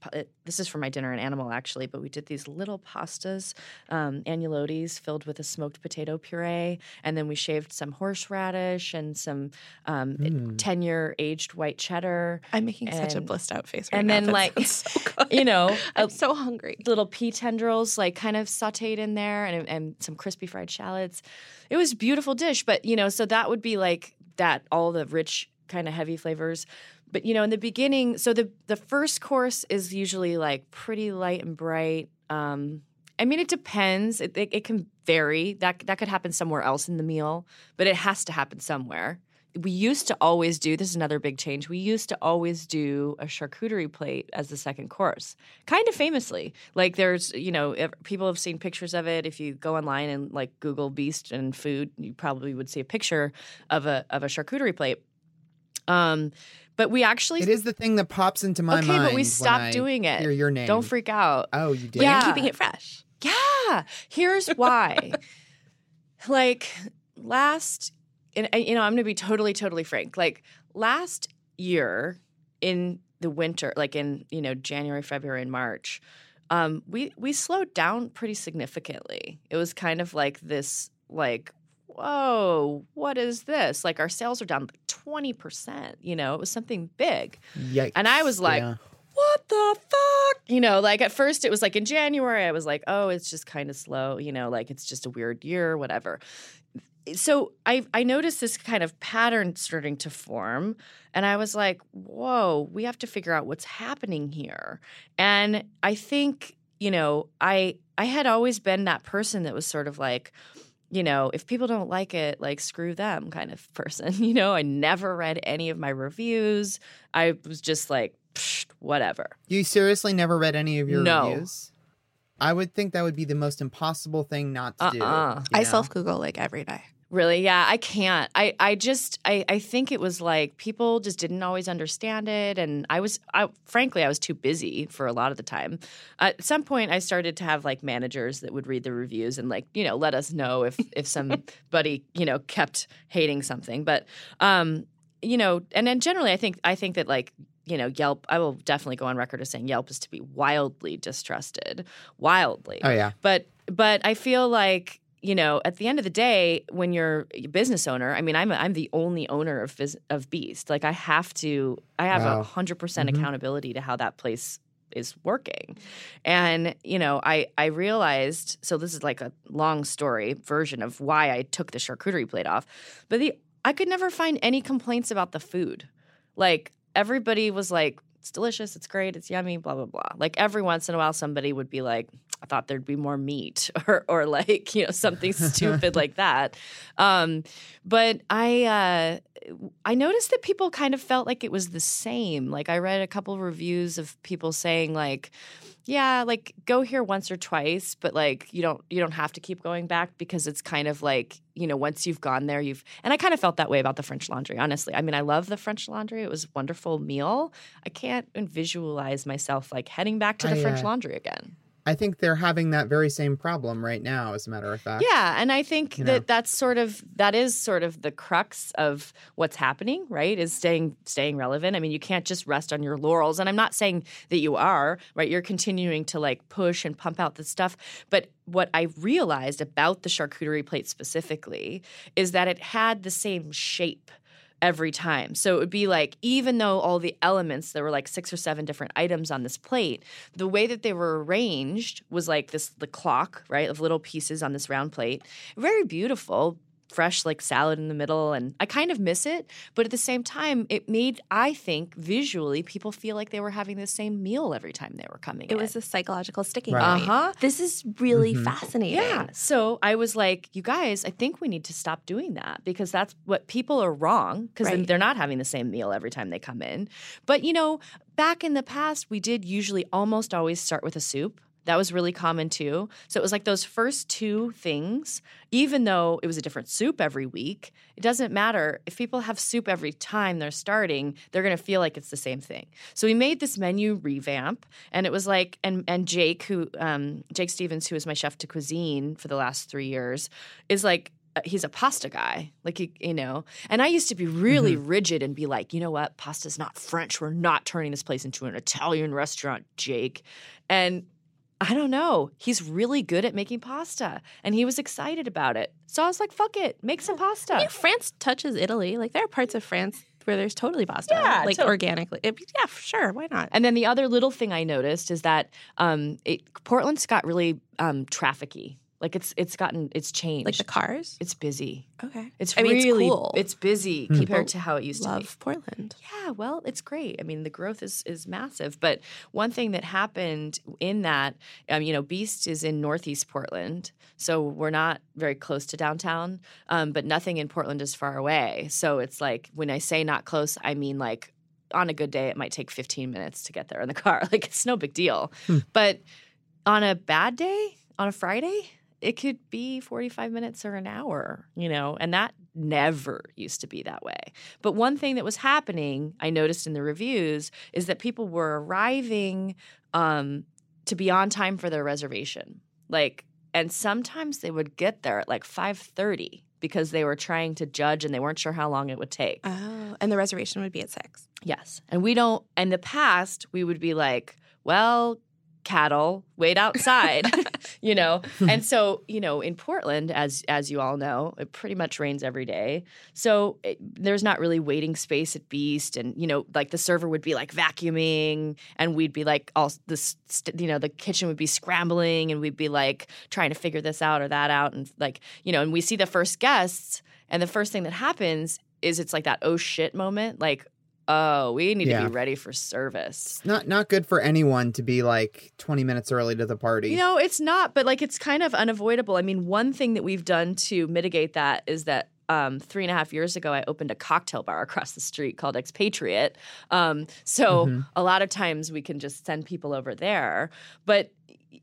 Pa- it- this is for my dinner and animal actually, but we did these little pastas, um, agnolotis filled with a smoked potato puree, and then we shaved some horseradish and some um, Mm. ten year aged white cheddar. I'm making such a blissed out face right and now. And then, That like, so. [laughs] You know, [laughs] I'm so hungry. little pea tendrils like kind of sauteed in there and, and some crispy fried shallots. It was a beautiful dish, but you know, so that would be like that all the rich kind of heavy flavors. But you know, in the beginning, so the the first course is usually like pretty light and bright. Um, I mean, it depends. It, it, it can vary. That that could happen somewhere else in the meal, but it has to happen somewhere. We used to always do this is another big change. We used to always do a charcuterie plate as the second course, kind of famously. Like there's, you know, ev- people have seen pictures of it. If you go online and like Google beast and food, you probably would see a picture of a of a charcuterie plate. Um, but we actually It is the thing that pops into my okay, mind. but we when stopped I doing it. Hear your name. Don't freak out. Oh, you did. Yeah. And keeping it fresh. Yeah. Here's why. [laughs] like last, and and, you know, I'm going to be totally, totally frank. Like last year in the winter, like in you know January, February, and March, um, we we slowed down pretty significantly. It was kind of like this, like. Whoa, what is this? Like our sales are down 20%. You know, it was something big. Yikes. And I was like, Yeah. what the fuck? You know, like at first it was like in January, I was like, oh, it's just kind of slow, you know, like it's just a weird year, whatever. So I I noticed this kind of pattern starting to form, and I was like, whoa, we have to figure out what's happening here. And I think, you know, I I had always been that person that was sort of like, you know, if people don't like it, like screw them kind of [laughs] person. You know, I never read any of my reviews. I was just like, Psh, whatever. You seriously never read any of your No. reviews? I would think that would be the most impossible thing not to do. Uh-uh. you I self Google like every day. Really? Yeah, I can't. I, I just I, I think it was like people just didn't always understand it and I was I frankly I was too busy for a lot of the time. At some point I started to have like managers that would read the reviews and like, you know, let us know if if [laughs] somebody, you know, kept hating something. But um, you know, and then generally I think I think that like you know, Yelp, I will definitely go on record as saying Yelp is to be wildly distrusted. Wildly Oh yeah. but but I feel like you know, at the end of the day, when you're a business owner, I mean, I'm a, I'm the only owner of of Beast. Like, I have to, I have a hundred percent Mhm. accountability to how that place is working, and you know, I I realized. So this is like a long story version of why I took the charcuterie plate off, but the I could never find any complaints about the food. Like everybody was like, "It's delicious, it's great, it's yummy," blah blah blah. Like every once in a while, somebody would be like, "I thought there'd be more meat," [laughs] or or like you know something stupid like [laughs] that. Um, but I uh, I noticed that people kind of felt like it was the same. Like I read a couple reviews of people saying like yeah like go here once or twice but like you don't you don't have to keep going back because it's kind of like you know once you've gone there you've and i kind of felt that way about the french laundry honestly i mean i love the french laundry it was a wonderful meal i can't visualize myself like heading back to the I, french uh, laundry again I think they're having that very same problem right now, as a matter of fact. Yeah, and I think You that know. that's sort of that is sort of the crux of what's happening, right? Is staying staying relevant. I mean, you can't just rest on your laurels, and I'm not saying that you are, right? You're continuing to like push and pump out the stuff, but what I realized about the charcuterie plate specifically is that it had the same shape every time. So it would be like, even though all the elements, there were like six or seven different items on this plate, the way that they were arranged was like this the clock, right, of little pieces on this round plate. Very beautiful. Fresh, like salad in the middle, and I kind of miss it. But at the same time, it made, I think, visually, people feel like they were having the same meal every time they were coming It in. was a psychological sticking Right. point. Uh-huh. This is really Mhm. fascinating. Yeah. So I was like, you guys, I think we need to stop doing that because that's what people are wrong because Right. they're not having the same meal every time they come in. But, you know, back in the past, we did usually almost always start with a soup. That was really common too. So it was like those first two things, even though it was a different soup every week, it doesn't matter. If people have soup every time they're starting, they're going to feel like it's the same thing. So we made this menu revamp and it was like and and Jake who um Jake Stevens who was my chef de cuisine for the last 3 years is like uh, he's a pasta guy like he, you know and i used to be really rigid and be like you know what pasta's not french we're not turning this place into an italian restaurant jake and i don't know he's really good at making pasta and he was excited about it so i was like fuck it make some pasta Yeah, France touches Italy. Like there are parts of France where there's totally pasta. Yeah, like to- organically. It- yeah, sure. Why not? And then the other little thing I noticed is that um, it, Portland's got really um, trafficy. Like it's it's gotten it's changed. Like the cars. it's busy. Okay. It's I mean, it's really cool. it's busy Hmm. compared to how it used to be. Love Portland. Yeah, well, it's great. I mean, the growth is is massive. But one thing that happened in that, um, you know, Beast is in Northeast Portland, so we're not very close to downtown. Um, but nothing in Portland is far away. So it's like when I say not close, I mean like on a good day, it might take 15 minutes to get there in the [laughs] car. Like it's no big deal. But on a bad day, on a Friday, it could be 45 minutes or an hour, you know, and that never used to be that way. But one thing that was happening, I noticed in the reviews, is that people were arriving um, to be on time for their reservation. Like, and sometimes they would get there at like 5:30 because they were trying to judge and they weren't sure how long it would take. Oh, and the reservation would be at six. Yes. And we don't, in the past, we would be like, well, cattle, wait outside, [laughs] you know? And so, you know, in Portland, as as you all know, it pretty much rains every day. So it, there's not really waiting space at Beast. And, you know, like the server would be like vacuuming and we'd be like, all this, st- you know, the kitchen would be scrambling and we'd be like trying to figure this out or that out. And like, you know, and we see the first guests and the first thing that happens is it's like that oh shit moment. Like, oh, we need Yeah. to be ready for service. Not not good for anyone to be like 20 minutes early to the party. You know, it's not, but like it's kind of unavoidable. I mean, one thing that we've done to mitigate that is that um, three and a half years ago, I opened a cocktail bar [laughs] across the street called Expatriate. Um, so Mhm. a lot of times we can just send people over there. But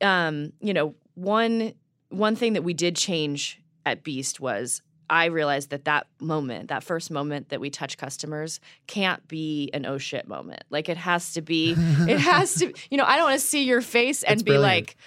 um, you know, one one thing that we did change at Beast was I realized that that moment, that first moment that we touch customers, can't be an oh shit moment. Like it has to be. [laughs] it has to. You know, I don't want to see your face and That's be brilliant. like.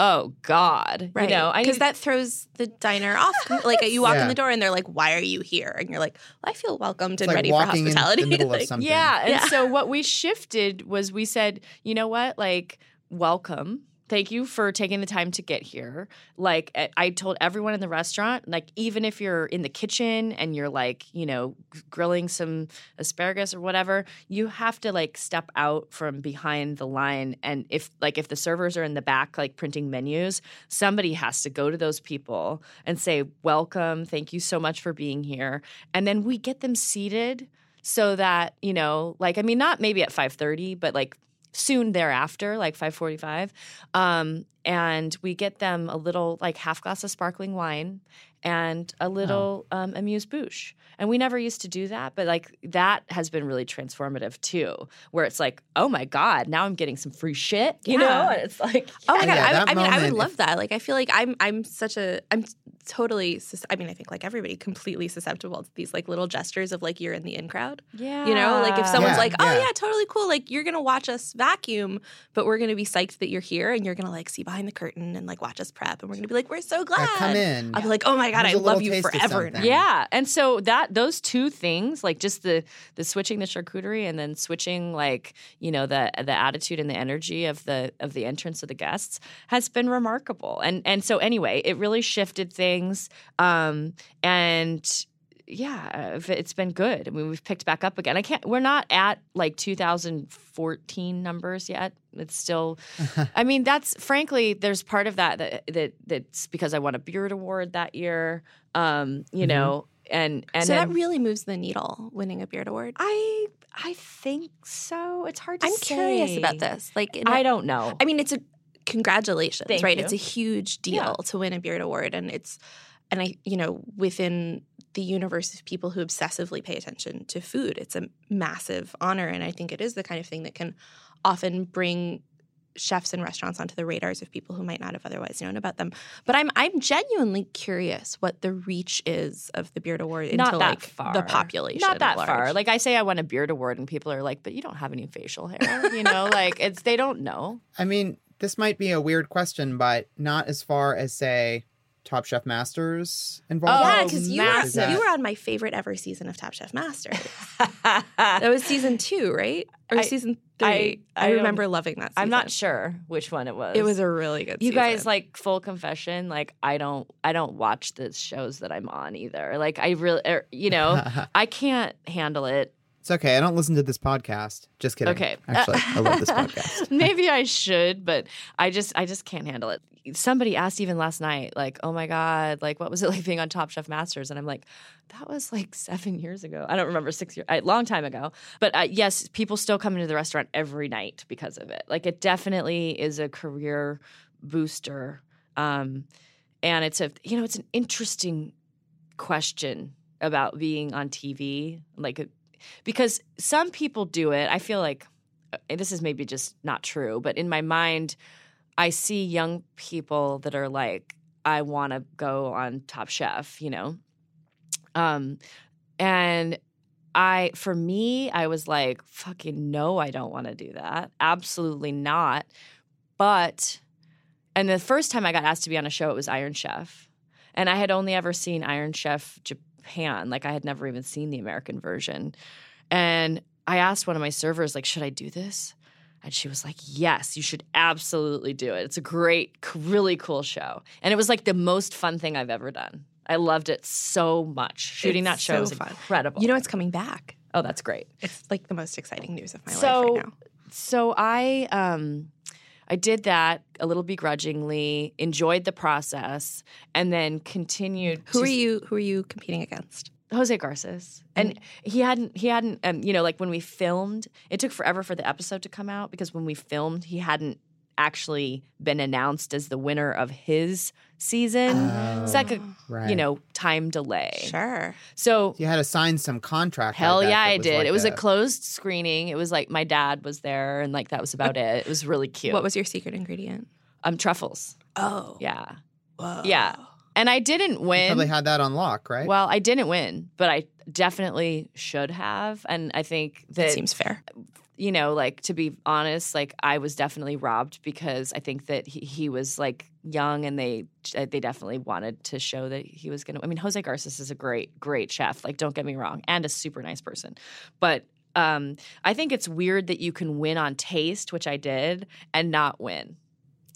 Oh God! Right. You know, I because need- that throws the diner off. like you walk in the door and they're like, "Why are you here?" And you're like, well, "I feel welcomed It's and like ready for walking in hospitality." the middle of [laughs] Like, something. Yeah. And Yeah. so what we shifted was we said, you know what? Like, welcome Thank you for taking the time to get here. Like I- I told everyone in the restaurant, like even if you're in the kitchen and you're like, you know, grilling some asparagus or whatever, you have to like step out from behind the line and if like if the servers are in the back like printing menus, somebody has to go to those people and say, "Welcome, thank you so much for being here." And then we get them seated so that, you know, like I mean not maybe at 5:30, but like soon thereafter, like 5:45, um, and we get them a little like half glass of sparkling wine and a little um, amuse bouche. And we never used to do that, but like that has been really transformative too, where it's like, oh my god, now I'm getting some free shit, you know? And it's like, Oh my god! Yeah, I, I mean, I would love that. Like, I feel like I'm, I'm such a, I'm totally. sus- I mean, I think like everybody, completely susceptible to these like little gestures of like you're in the in crowd. yeah, You know, like if someone's Yeah, like, "Oh yeah. yeah, totally cool," like you're gonna watch us vacuum, but we're gonna be psyched that you're here, and you're gonna like see behind the curtain and like watch us prep, and we're gonna be like, "We're so glad." Yeah, come in. I'll be like, "Oh my god, Here's I a little love you forever." Yeah, and so that those two things, like just the the switching the charcuterie and then switching like you know the the attitude and the energy of the of the entrance of the guests has been remarkable. And and so anyway, it really shifted things. Um, and yeah, uh, it's been good. I mean, we've picked back up again. I can't. We're not at like 2014 numbers yet. It's still. [laughs] I mean, that's frankly, there's part of that that, that that's because I won a Beard Award that year. Um, you Mhm. know, and and so then that really moves the needle, winning a beard award. I I think so. It's hard to I'm say. curious about this. Like, I don't know. I mean, it's a congratulations, Thank right? you. It's a huge deal Yeah. to win a Beard Award, and it's and I, you know, within the universe of people who obsessively pay attention to food, it's a massive honor, and I think it is the kind of thing that can often bring chefs and restaurants onto the radars of people who might not have otherwise known about them. But I'm I'm genuinely curious what the reach is of the Beard Award into that like far. the population. Not that large. far. Like I say, I won a beard award, and people are like, "But you don't have any facial hair." You know, like it's they don't know. I mean, this might be a weird question, but not as far as say Top Chef Masters involved. Oh, yeah, because you were, massive. you were on my favorite ever season of Top Chef Masters. [laughs] That was season two, right? Or I- season three? I- I, I remember loving that. Season. I'm not sure which one it was. It was a really good. You season. guys like full confession. Like I don't, I don't watch the shows that I'm on either. Like I really, er, you know, [laughs] I can't handle it. It's okay. I don't listen to this podcast. Just kidding. Okay. Actually, I love this [laughs] podcast. [laughs] Maybe I should, but I just I just can't handle it. Somebody asked even last night, like, oh my God, like what was it [laughs] like being on Top Chef Masters? And I'm like, that was like seven years ago. I don't remember six years, a long time ago. But uh, yes, people still come into the restaurant every night because of it. Like it definitely is a career booster. Um, and it's a you know it's an interesting question about being on TV, like because some people do it. I feel like uh, this is maybe just not true, but in my mind, I see young people that are like, I want to go on Top Chef, you know? Um, and I, for me, I was like, fucking no, I don't want to do that. Absolutely not. But, and the first time I got asked to be on a show, it was Iron Chef. And I had only ever seen Iron Chef Japan. Like I had never even seen the American version. And I asked one of my servers, like, should I do this? And she was like, yes, you should absolutely do it. It's a great, really cool show. And it was like the most fun thing I've ever done. I loved it so much. Shooting It's that show so was fun. incredible. You know, it's coming back. oh, that's great. It's like the most exciting news of my So- life right now. So I um I did that a little begrudgingly, enjoyed the process, and then continued Who to are you? Who are you competing against? Jose Garces. And he hadn't he hadn't um, you know, like when we filmed, it took forever for the episode to come out because when we filmed, he hadn't actually been announced as the winner of his season. it's like a Right. you know, time delay. Sure. So You had to sign some contract. Hell bet, yeah, I did. like it was a, closed screening. It was like my dad was there, and like that was about it. It was really cute. What was your secret ingredient? um truffles? Oh, Yeah, Whoa. yeah. And I didn't You win. probably had that on lock, right? Well, I didn't win, but I definitely should have. And I think That that seems fair. You know, like to be honest, like I was definitely robbed because I think that he, he was like young and they uh, they definitely wanted to show that he was going to. I mean, Jose Garces is a great great chef. Like, don't get me wrong, and a super nice person, but. Um, I think it's weird that you can win on taste, which I did, and not win.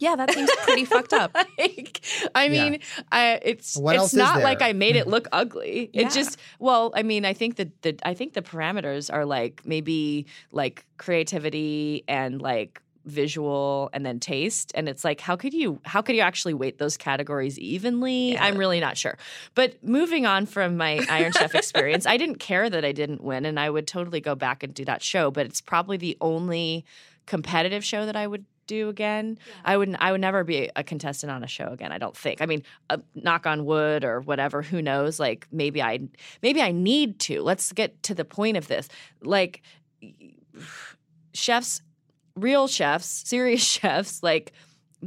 Yeah, that seems pretty fucked up. [laughs] like, I Yeah. mean, I, it's What it's not like? I made it look ugly. Yeah. It just well, I mean, I think that the I think the parameters are like maybe like creativity and like visual and then taste and it's like how could you how could you actually weight those categories evenly Yeah. i'm really not sure but moving on from my iron chef experience i didn't care that i didn't win and i would totally go back and do that show but it's probably the only competitive show that i would do again i would i would never be a contestant on a show again i don't think. I mean uh, knock on wood or whatever who knows? Like maybe i maybe i need to. Let's get to the point of this. Like [sighs] chefs real chefs [laughs] serious chefs like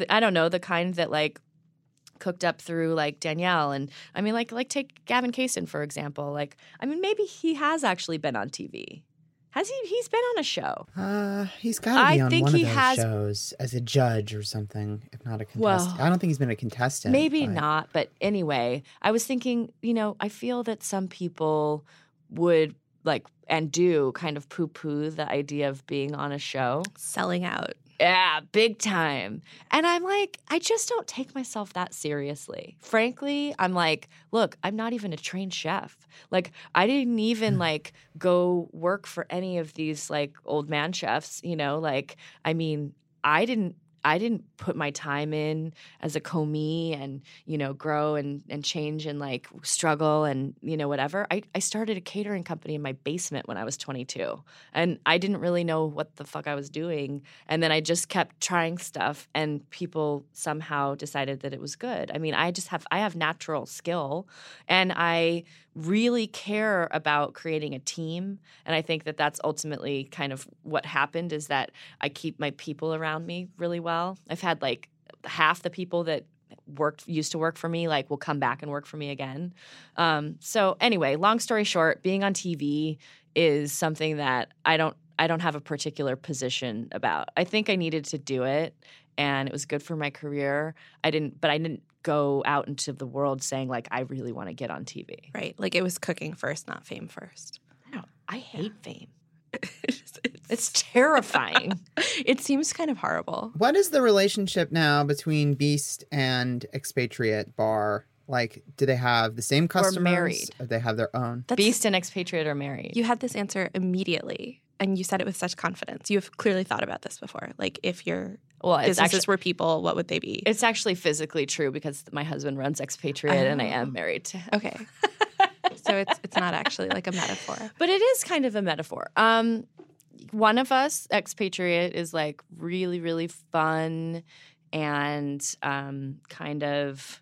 i don't know the kind that like cooked up through like Danielle and I mean like like take Gavin Kaysen for example. Like I mean maybe he has actually been on TV has he he's been on a show Uh, he's got to be I on think one he of those has- shows as a judge or something, if not a contestant. Well, I don't think he's been a contestant. Maybe but- not, but anyway, I was thinking, you know, I feel that some people would like and do kind of poo poo the idea of being on a show. Selling out. Yeah, big time. And I'm like, I just don't take myself that seriously. Frankly, I'm like, look, I'm not even a trained chef. Like, I didn't even hmm. like go work for any of these like old man chefs, you know, like I mean, I didn't I didn't put my time in as a commis and, you know, grow and, and change and like struggle and, you know, whatever. I, I started a catering company in my basement when I was 22 and I didn't really know what the fuck I was doing. And then I just kept trying stuff and people somehow decided that it was good. I mean, I just have, I have natural skill and I really care about creating a team. And I think that that's ultimately kind of what happened is that I keep my people around me really well. I've had like half the people that worked used to work for me like will come back and work for me again. Um, so anyway, long story short, being on TV is something that I don't I don't have a particular position about. I think I needed to do it and it was good for my career. I didn't but I didn't go out into the world saying like I really want to get on TV. Right. Like it was cooking first, not fame first. I don't I hate fame. [laughs] it's, It's terrifying. [laughs] it seems kind of horrible. What is the relationship now between Beast and Expatriate Bar? Like, do they have the same customers? Or married. Or they have their own? That's, Beast and expatriate are married. You had this answer immediately, and you said it with such confidence. You have clearly thought about this before. Like, if your well, it's businesses actually were people, what would they be? it's actually physically true because my husband runs expatriate and I am Oh. married to him. okay. so it's it's not actually like a metaphor. [laughs] But it is kind of a metaphor. Um, one of us, expatriate, is like really, really fun and um, kind of,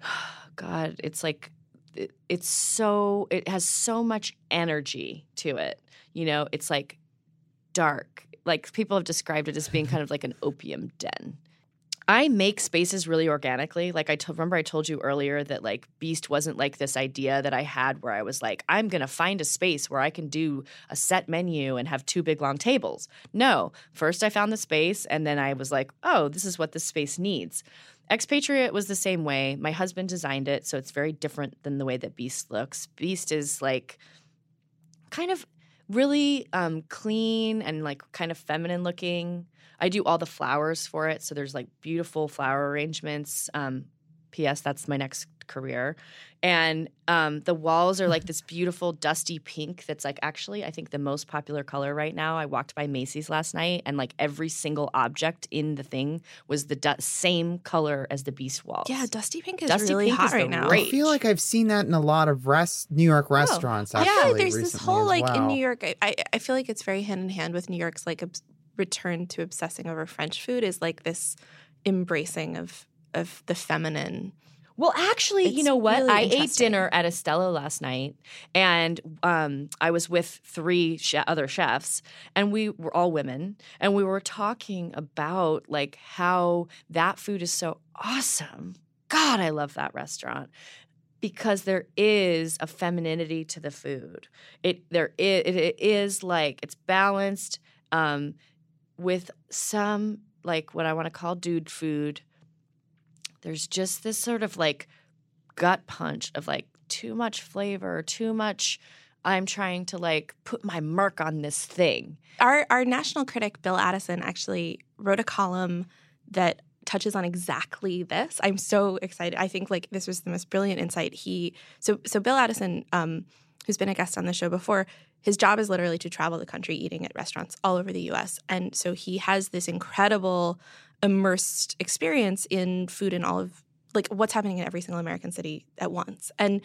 [sighs] God, it's like, it, it's so, it has so much energy to it. You know, it's like dark. Like people have described it as being kind of like an [laughs] opium den. I make spaces really organically. Like I remember I told you earlier that like Beast wasn't like this idea that I had where I was like I'm going to find a space where I can do a set menu and have two big long tables. No, first I found the space and then I was like, "Oh, this is what this space needs." Expatriate was the same way. My husband designed it, so it's very different than the way that Beast looks. Beast is like kind of really um, clean and like kind of feminine looking. I do all the flowers for it, so there's like beautiful flower arrangements. Um, P.S. That's my next career, and um, the walls are like [laughs] this beautiful dusty pink. That's like actually I think the most popular color right now. I walked by Macy's last night, and like every single object in the thing was the du- same color as the Beast walls. Yeah, dusty pink is Dusty really pink hot is right now. rage. I feel like I've seen that in a lot of rest New York restaurants. I Actually, feel like there's this whole as like in. New York. I, I I feel like it's very hand in hand with New York's like obs- return to obsessing over French food is like this embracing of of the feminine. Well, actually, you know what? really I ate dinner at Estela last night, and um, I was with three che- other chefs, and we were all women, and we were talking about like how that food is so awesome. God, I love that restaurant because there is a femininity to the food. It there is it, it is like it's balanced um, with some like what I want to call dude food there's just this sort of like gut punch of like too much flavor, too much. I'm trying to like put my mark on this thing. Our our national critic Bill Addison actually wrote a column that touches on exactly this. I'm so excited. I think like this was the most brilliant insight. He so so Bill Addison, um, who's been a guest on the show before, his job is literally to travel the country eating at restaurants all over the U.S. And so he has this incredible immersed experience in food and all of like what's happening in every single American city at once. And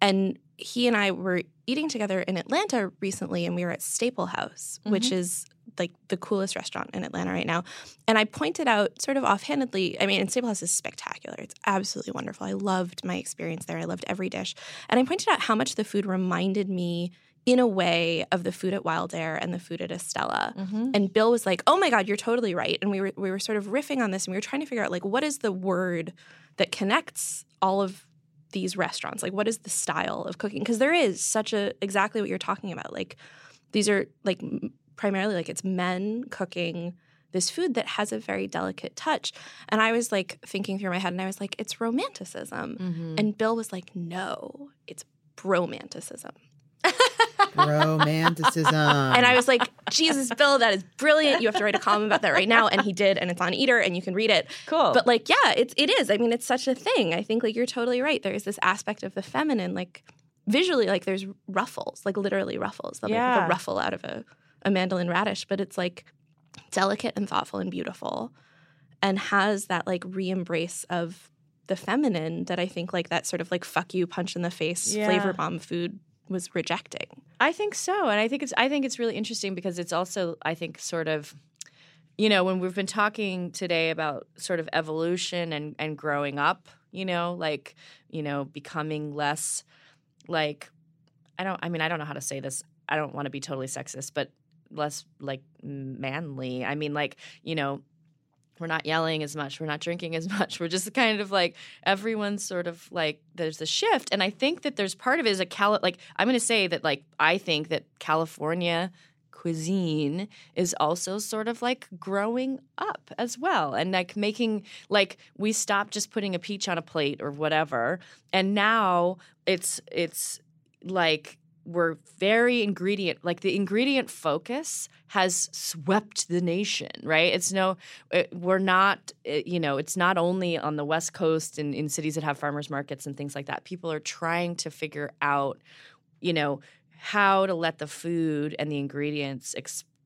and he and I were eating together in Atlanta recently, and we were at Staplehouse, mm-hmm. which is like the coolest restaurant in Atlanta right now. And I pointed out sort of offhandedly, I mean, and Staplehouse is spectacular. It's absolutely wonderful. I loved my experience there. I loved every dish. And I pointed out how much the food reminded me in a way of the food at Wildair and the food at Estela. Mm-hmm. And Bill was like, "Oh my god, you're totally right." And we were we were sort of riffing on this and we were trying to figure out like what is the word that connects all of these restaurants? Like what is the style of cooking? Because there is such a exactly what you're talking about. Like these are like primarily like it's men cooking this food that has a very delicate touch. And I was like thinking through my head and I was like, it's romanticism. Mm-hmm. And Bill was like, no, it's bromanticism. Romanticism. And I was like, Jesus, Bill, that is brilliant. You have to write a column about that right now. And he did, and it's on Eater, and you can read it. Cool. But like, yeah, it's it is. I mean, it's such a thing. I think like you're totally right. There's this aspect of the feminine, like visually, like there's ruffles, like literally ruffles. They'll yeah. make like a ruffle out of a, a mandolin radish, but it's like delicate and thoughtful and beautiful, and has that like re-embrace of the feminine that I think like that sort of like fuck you punch in the face yeah. flavor bomb food was rejecting. I think so, and I think it's I think it's really interesting because it's also I think sort of you know when we've been talking today about sort of evolution and and growing up, you know, like you know becoming less like I don't I mean I don't know how to say this. I don't want to be totally sexist, but less like manly. I mean like, you know, we're not yelling as much we're not drinking as [laughs] much we're just kind of like everyone's sort of like there's a shift and i think that there's part of it is a cal like i'm going to say that like i think that california cuisine is also sort of like growing up as well and like making like we stopped just putting a peach on a plate or whatever and now it's it's like we're very ingredient like the ingredient focus has swept the nation right? It's no it, we're not it, you know it's not only on the west coast and in cities that have farmers markets and things like that. People are trying to figure out you know how to let the food and the ingredients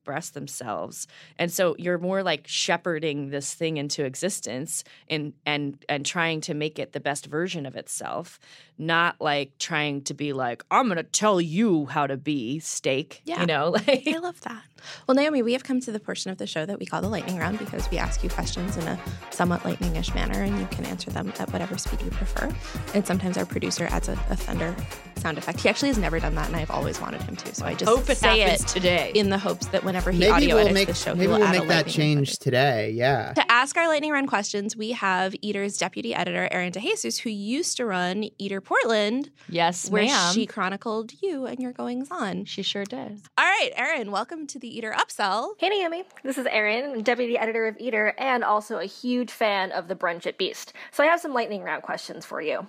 express themselves. And so you're more like shepherding this thing into existence and and and trying to make it the best version of itself, not like trying to be like I'm going to tell you how to be steak, yeah. you know? [laughs] Like I love that. Well, Naomi, we have come to the portion of the show that we call the lightning round because we ask you questions in a somewhat lightningish manner and you can answer them at whatever speed you prefer. And sometimes our producer adds a, a thunder sound effect. He actually has never done that and I've always wanted him to. So I just hope it say it today in the hopes that whenever he maybe audio we'll edits make, the show, maybe we'll make that change today. Yeah. To ask our lightning round questions, we have Eater's deputy editor Erin DeJesus, who used to run Eater Portland. Yes, where ma'am. she chronicled you and your goings on. She sure did. All right, Erin, welcome to the Eater Upsell. Hey Naomi, this is Erin, deputy editor of Eater, and also a huge fan of the Brunch at Beast. So I have some lightning round questions for you.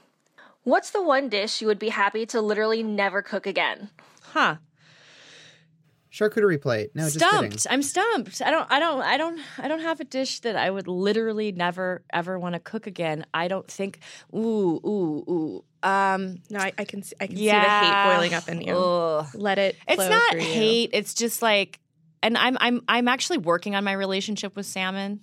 What's the one dish you would be happy to literally never cook again? Huh. Charcuterie plate. No, stumped. I'm stumped. I don't. I don't. I don't. I don't have a dish that I would literally never ever want to cook again. I don't think. Ooh, ooh, ooh. Um, no, I, I can. See, I can yeah, see the hate boiling up in you. Ugh. Let it. It's not hate. It's just like, and I'm. I'm. I'm actually working on my relationship with salmon.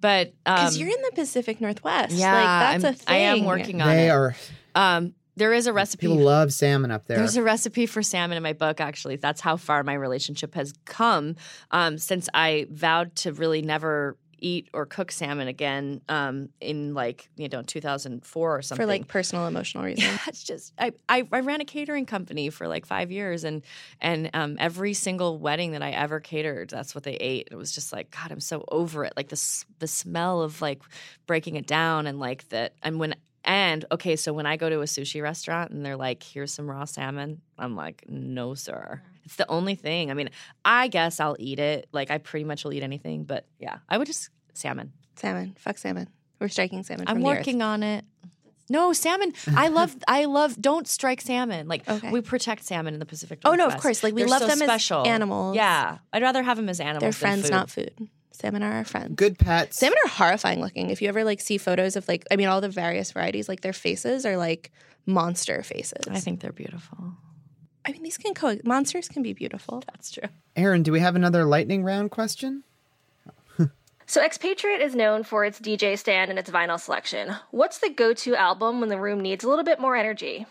But because um, you're in the Pacific Northwest, yeah, like that's I'm, a thing. I am working on they it. They are. Um, there is a recipe. People love salmon up there. There's a recipe for salmon in my book. Actually, that's how far my relationship has come um, since I vowed to really never eat or cook salmon again um, in like you know 2004 or something for like personal emotional [laughs] reasons. Yeah, it's just I, I, I ran a catering company for like five years and and um, every single wedding that I ever catered, that's what they ate. It was just like God, I'm so over it. Like the the smell of like breaking it down and like that. And when and okay, so when I go to a sushi restaurant and they're like, "Here's some raw salmon," I'm like, "No, sir." Uh-huh. It's the only thing. I mean, I guess I'll eat it. Like I pretty much will eat anything, but yeah, I would just salmon. Salmon. Fuck salmon. We're striking salmon. I'm working on it. No salmon. I [laughs] love. I love. Don't strike salmon. Like okay. we protect salmon in the Pacific. Northwest. Oh no, of course. Like we They're love so them special. as animals. Yeah, I'd rather have them as animals. They're friends, food. not food. Salmon are our friends. Good pets. Salmon are horrifying looking. If you ever like see photos of like, I mean, all the various varieties, like their faces are like monster faces. I think they're beautiful. I mean, these can co. Monsters can be beautiful. That's true. Erin, do we have another lightning round question? [laughs] So, Expatriate is known for its DJ stand and its vinyl selection. What's the go to album when the room needs a little bit more energy?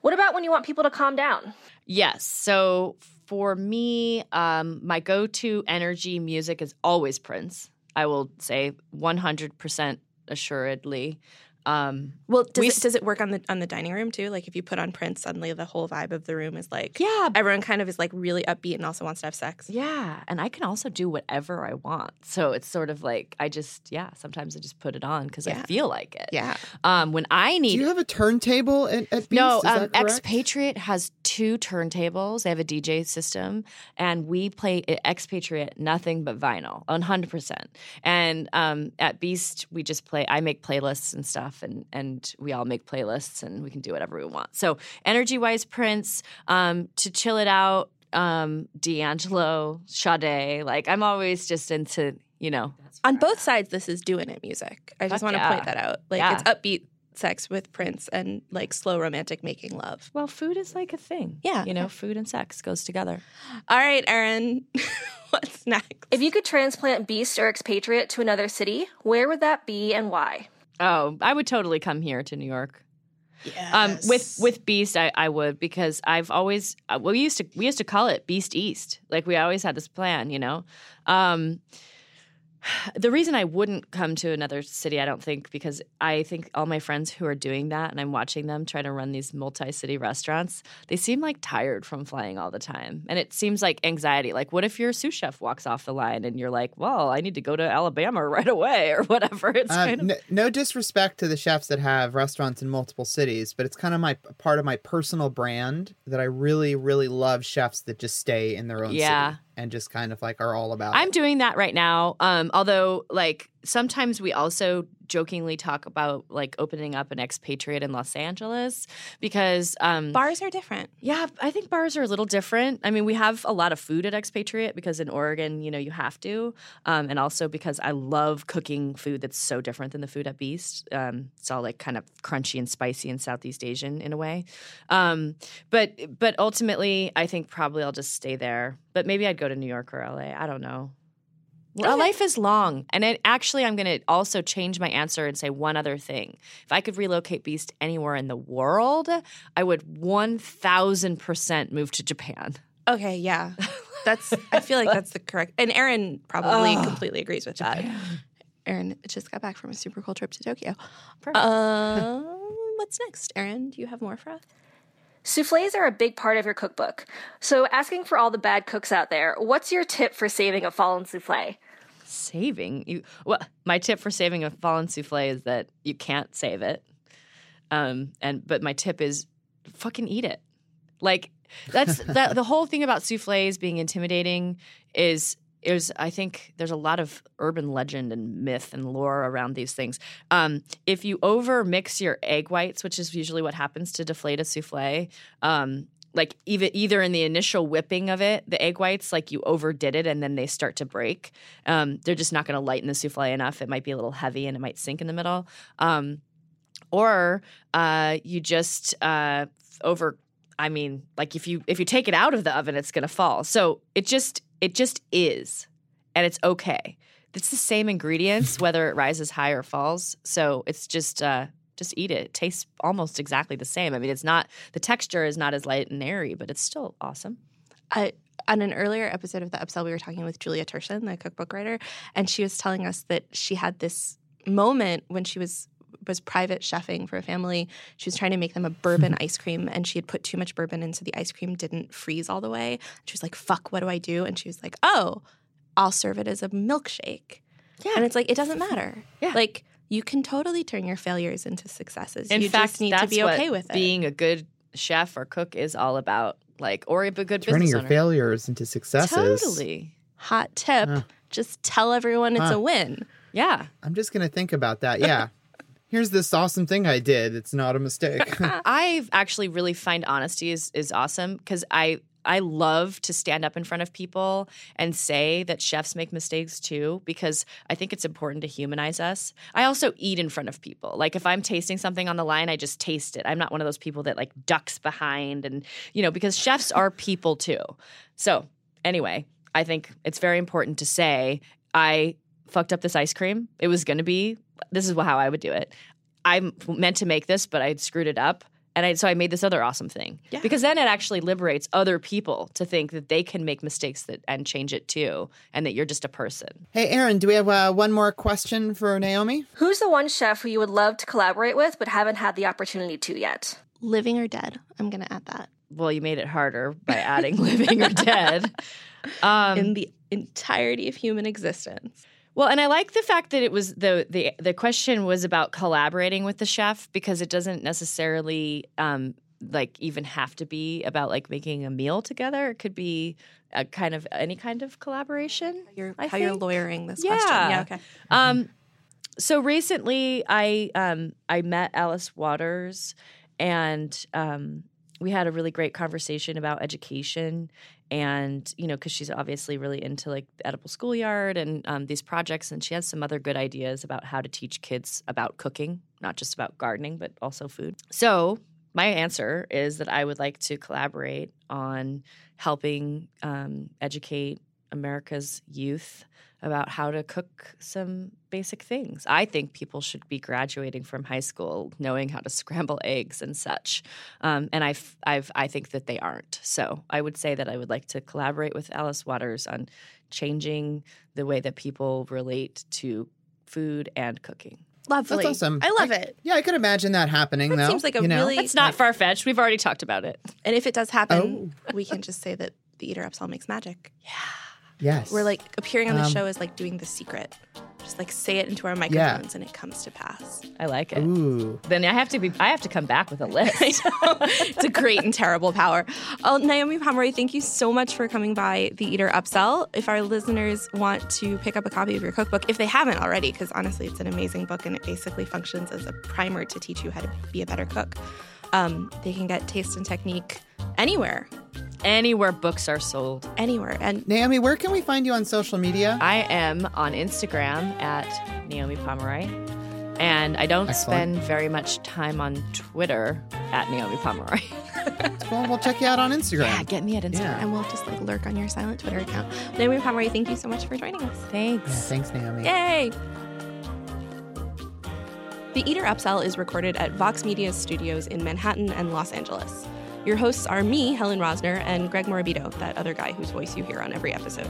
What about when you want people to calm down? Yes. So for me, um, my go-to energy music is always Prince. I will say 100% assuredly. Um, Well, does We it, does it work on the on the dining room too? Like if you put on Prince, suddenly the whole vibe of the room is like yeah, everyone kind of is like really upbeat and also wants to have sex. yeah, and I can also do whatever I want. So it's sort of like I just yeah. Sometimes I just put it on because I feel like it. Yeah. Um, when I need, Do you have a turntable at, at Beast? No, Is um, that? Expatriate has two turntables. They have a DJ system, and we play Expatriate nothing but vinyl, one hundred percent. And um, at Beast, we just play. I make playlists and stuff, and and we all make playlists, and we can do whatever we want. So energy wise, Prince um, to chill it out. Um, D'Angelo, Sade, like I'm always just into you know On both sides, this is doing it music. I just Fuck want to yeah. point that out. Like Yeah. it's upbeat sex with Prince and like slow romantic making love. Well, food is like a thing. Yeah. You know, food and sex goes together. All right, Erin, [laughs] what's next? If you could transplant Beast or Expatriate to another city, where would that be and why? Oh, I would totally come here to New York. Um, with with Beast, I, I would because I've always uh, well, we used to we used to call it Beast East. Like we always had this plan, you know. Um, the reason I wouldn't come to another city, I don't think, because I think all my friends who are doing that, and I'm watching them try to run these multi-city restaurants, they seem like tired from flying all the time, and it seems like anxiety. Like, what if your sous chef walks off the line and you're like, "Well, I need to go to Alabama [laughs] right away," or whatever? It's Uh, kind of no, no disrespect to the chefs that have restaurants in multiple cities, but it's kind of my part of my personal brand that I really, really love chefs that just stay in their own Yeah. city and just kind of like are all about. I'm it. doing that right now. Um, although, like, sometimes we also jokingly talk about like opening up an expatriate in Los Angeles because, um, Bars are different. yeah, I think bars are a little different. I mean, we have a lot of food at expatriate because in Oregon, you know, you have to, um, and also because I love cooking food that's so different than the food at Beast. Um, it's all like kind of crunchy and spicy and Southeast Asian in a way. Um, but but ultimately, I think probably I'll just stay there. But maybe I'd go to New York or LA. I don't know. Well, life is long. And it, actually, I'm going to also change my answer and say one other thing. If I could relocate Beast anywhere in the world, I would 1000% move to Japan. Okay, yeah. [laughs] That's I feel like that's the correct and Erin probably completely agrees with that. Erin just got back from a super cool trip to Tokyo. Perfect. Um, what's next, Erin? Do you have more for us? Souffles are a big part of your cookbook. So, asking for all the bad cooks out there, what's your tip for saving a fallen souffle? Saving you well my tip for saving a fallen souffle is that you can't save it um and but my tip is fucking eat it like that's [laughs] that the whole thing about souffles being intimidating is is I think there's a lot of urban legend and myth and lore around these things. Um, if you over mix your egg whites, which is usually what happens to deflate a souffle, um, like even either in the initial whipping of it, the egg whites, like you overdid it and then they start to break. Um, they're just not going to lighten the souffle enough. It might be a little heavy and it might sink in the middle. Um, or uh, you just uh, over. I mean, like if you if you take it out of the oven, it's going to fall. So it just it just is, and it's okay. It's the same ingredients whether it rises high or falls. So it's just uh, just eat it. It tastes almost exactly the same. I mean, it's not the texture is not as light and airy, but it's still awesome. I, on an earlier episode of the upsell, we were talking with Julia Turshen, the cookbook writer, and she was telling us that she had this moment when she was was private chefing for a family. She was trying to make them a bourbon hmm. ice cream, and she had put too much bourbon in, so the ice cream didn't freeze all the way. She was like, "Fuck, what do I do?" And she was like, "Oh, I'll serve it as a milkshake." Yeah. and it's like it doesn't [laughs] matter. Yeah. like you can totally turn your failures into successes. In you fact, just need to be okay with it. Being a good chef or cook is all about. Like, or a good Turning business your owner. failures into successes. Totally. Hot tip: Huh. just tell everyone it's Huh. a win. Yeah. I'm just gonna think about that. Yeah. [laughs] Here's this awesome thing I did. It's not a mistake. [laughs] I actually really find honesty is is awesome because I I love to stand up in front of people and say that chefs make mistakes too because I think it's important to humanize us. I also eat in front of people. Like if I'm tasting something on the line, I just taste it. I'm not one of those people that like ducks behind and you know because chefs are people too. So, anyway, I think it's very important to say I fucked up this ice cream. It was going to be this is how I would do it. I meant to make this, but I screwed it up. And I, so I made this other awesome thing. Yeah. Because then it actually liberates other people to think that they can make mistakes that and change it too, and that you're just a person. Hey, Erin, do we have uh, one more question for Naomi? Who's the one chef who you would love to collaborate with but haven't had the opportunity to yet? Living or dead? I'm gonna add that. Well, you made it harder by adding [laughs] living or dead. [laughs] Um, in the entirety of human existence. Well, and I like the fact that it was the the the question was about collaborating with the chef because it doesn't necessarily um, like even have to be about like making a meal together. It could be a kind of any kind of collaboration. You're, I how you're lawyering this Yeah. question. Yeah. Okay. Um, so recently, I um, I met Alice Waters, and um, we had a really great conversation about education, and you know, because she's obviously really into like the edible schoolyard and um, these projects, and she has some other good ideas about how to teach kids about cooking, not just about gardening, but also food. So my answer is that I would like to collaborate on helping um, educate America's youth about how to cook some basic things. I think people should be graduating from high school knowing how to [laughs] scramble eggs and such, um, and I've, I've, I think that they aren't. So I would say that I would like to collaborate with Alice Waters on changing the way that people relate to food and cooking. Lovely. That's awesome. I love it. Yeah, I could imagine that happening, That though. seems like a you know? really- It's not far fetched. We've already talked about it. And if it does happen, Oh. we can just say that the Eater Upsell makes magic. Yes. We're like appearing on the Um, show is like doing the secret. Just like say it into our microphones and it comes to pass. I like it. Ooh. Then I have to be. I have to come back with a list. [laughs] it's a great and terrible power. Oh, Naomi Pomeroy, thank you so much for coming by the Eater Upsell. If our listeners want to pick up a copy of your cookbook, if they haven't already, because honestly, it's an amazing book and it basically functions as a primer to teach you how to be a better cook, um, they can get Taste and Technique anywhere, Anywhere books are sold. anywhere. And Naomi, where can we find you on social media? I am on Instagram at Naomi Pomeroy. And I don't Excellent. spend very much time on Twitter at Naomi Pomeroy. [laughs] well, we'll check you out on Instagram. yeah, get me at Instagram. Yeah. and we'll just like lurk on your silent Twitter account. Naomi Pomeroy, thank you so much for joining us. Thanks. Yeah, thanks, Naomi. Yay! The Eater Upsell is recorded at Vox Media Studios in Manhattan and Los Angeles. Your hosts are me, Helen Rosner, and Greg Morabito, that other guy whose voice you hear on every episode.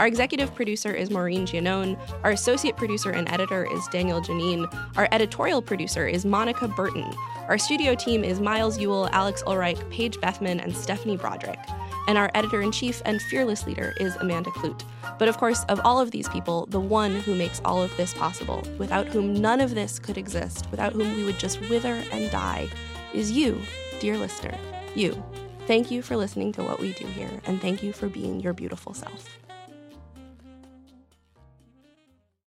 Our executive producer is Maureen Giannone. Our associate producer and editor is Daniel Geneen. Our editorial producer is Monica Burton. Our studio team is Miles Ewell, Alex Ulreich, Paige Bethman, and Stephanie Broderick. And our editor in chief and fearless leader is Amanda Kludt. But of course, of all of these people, the one who makes all of this possible, without whom none of this could exist, without whom we would just wither and die, is you, dear listener. You. Thank you for listening to what we do here, and thank you for being your beautiful self.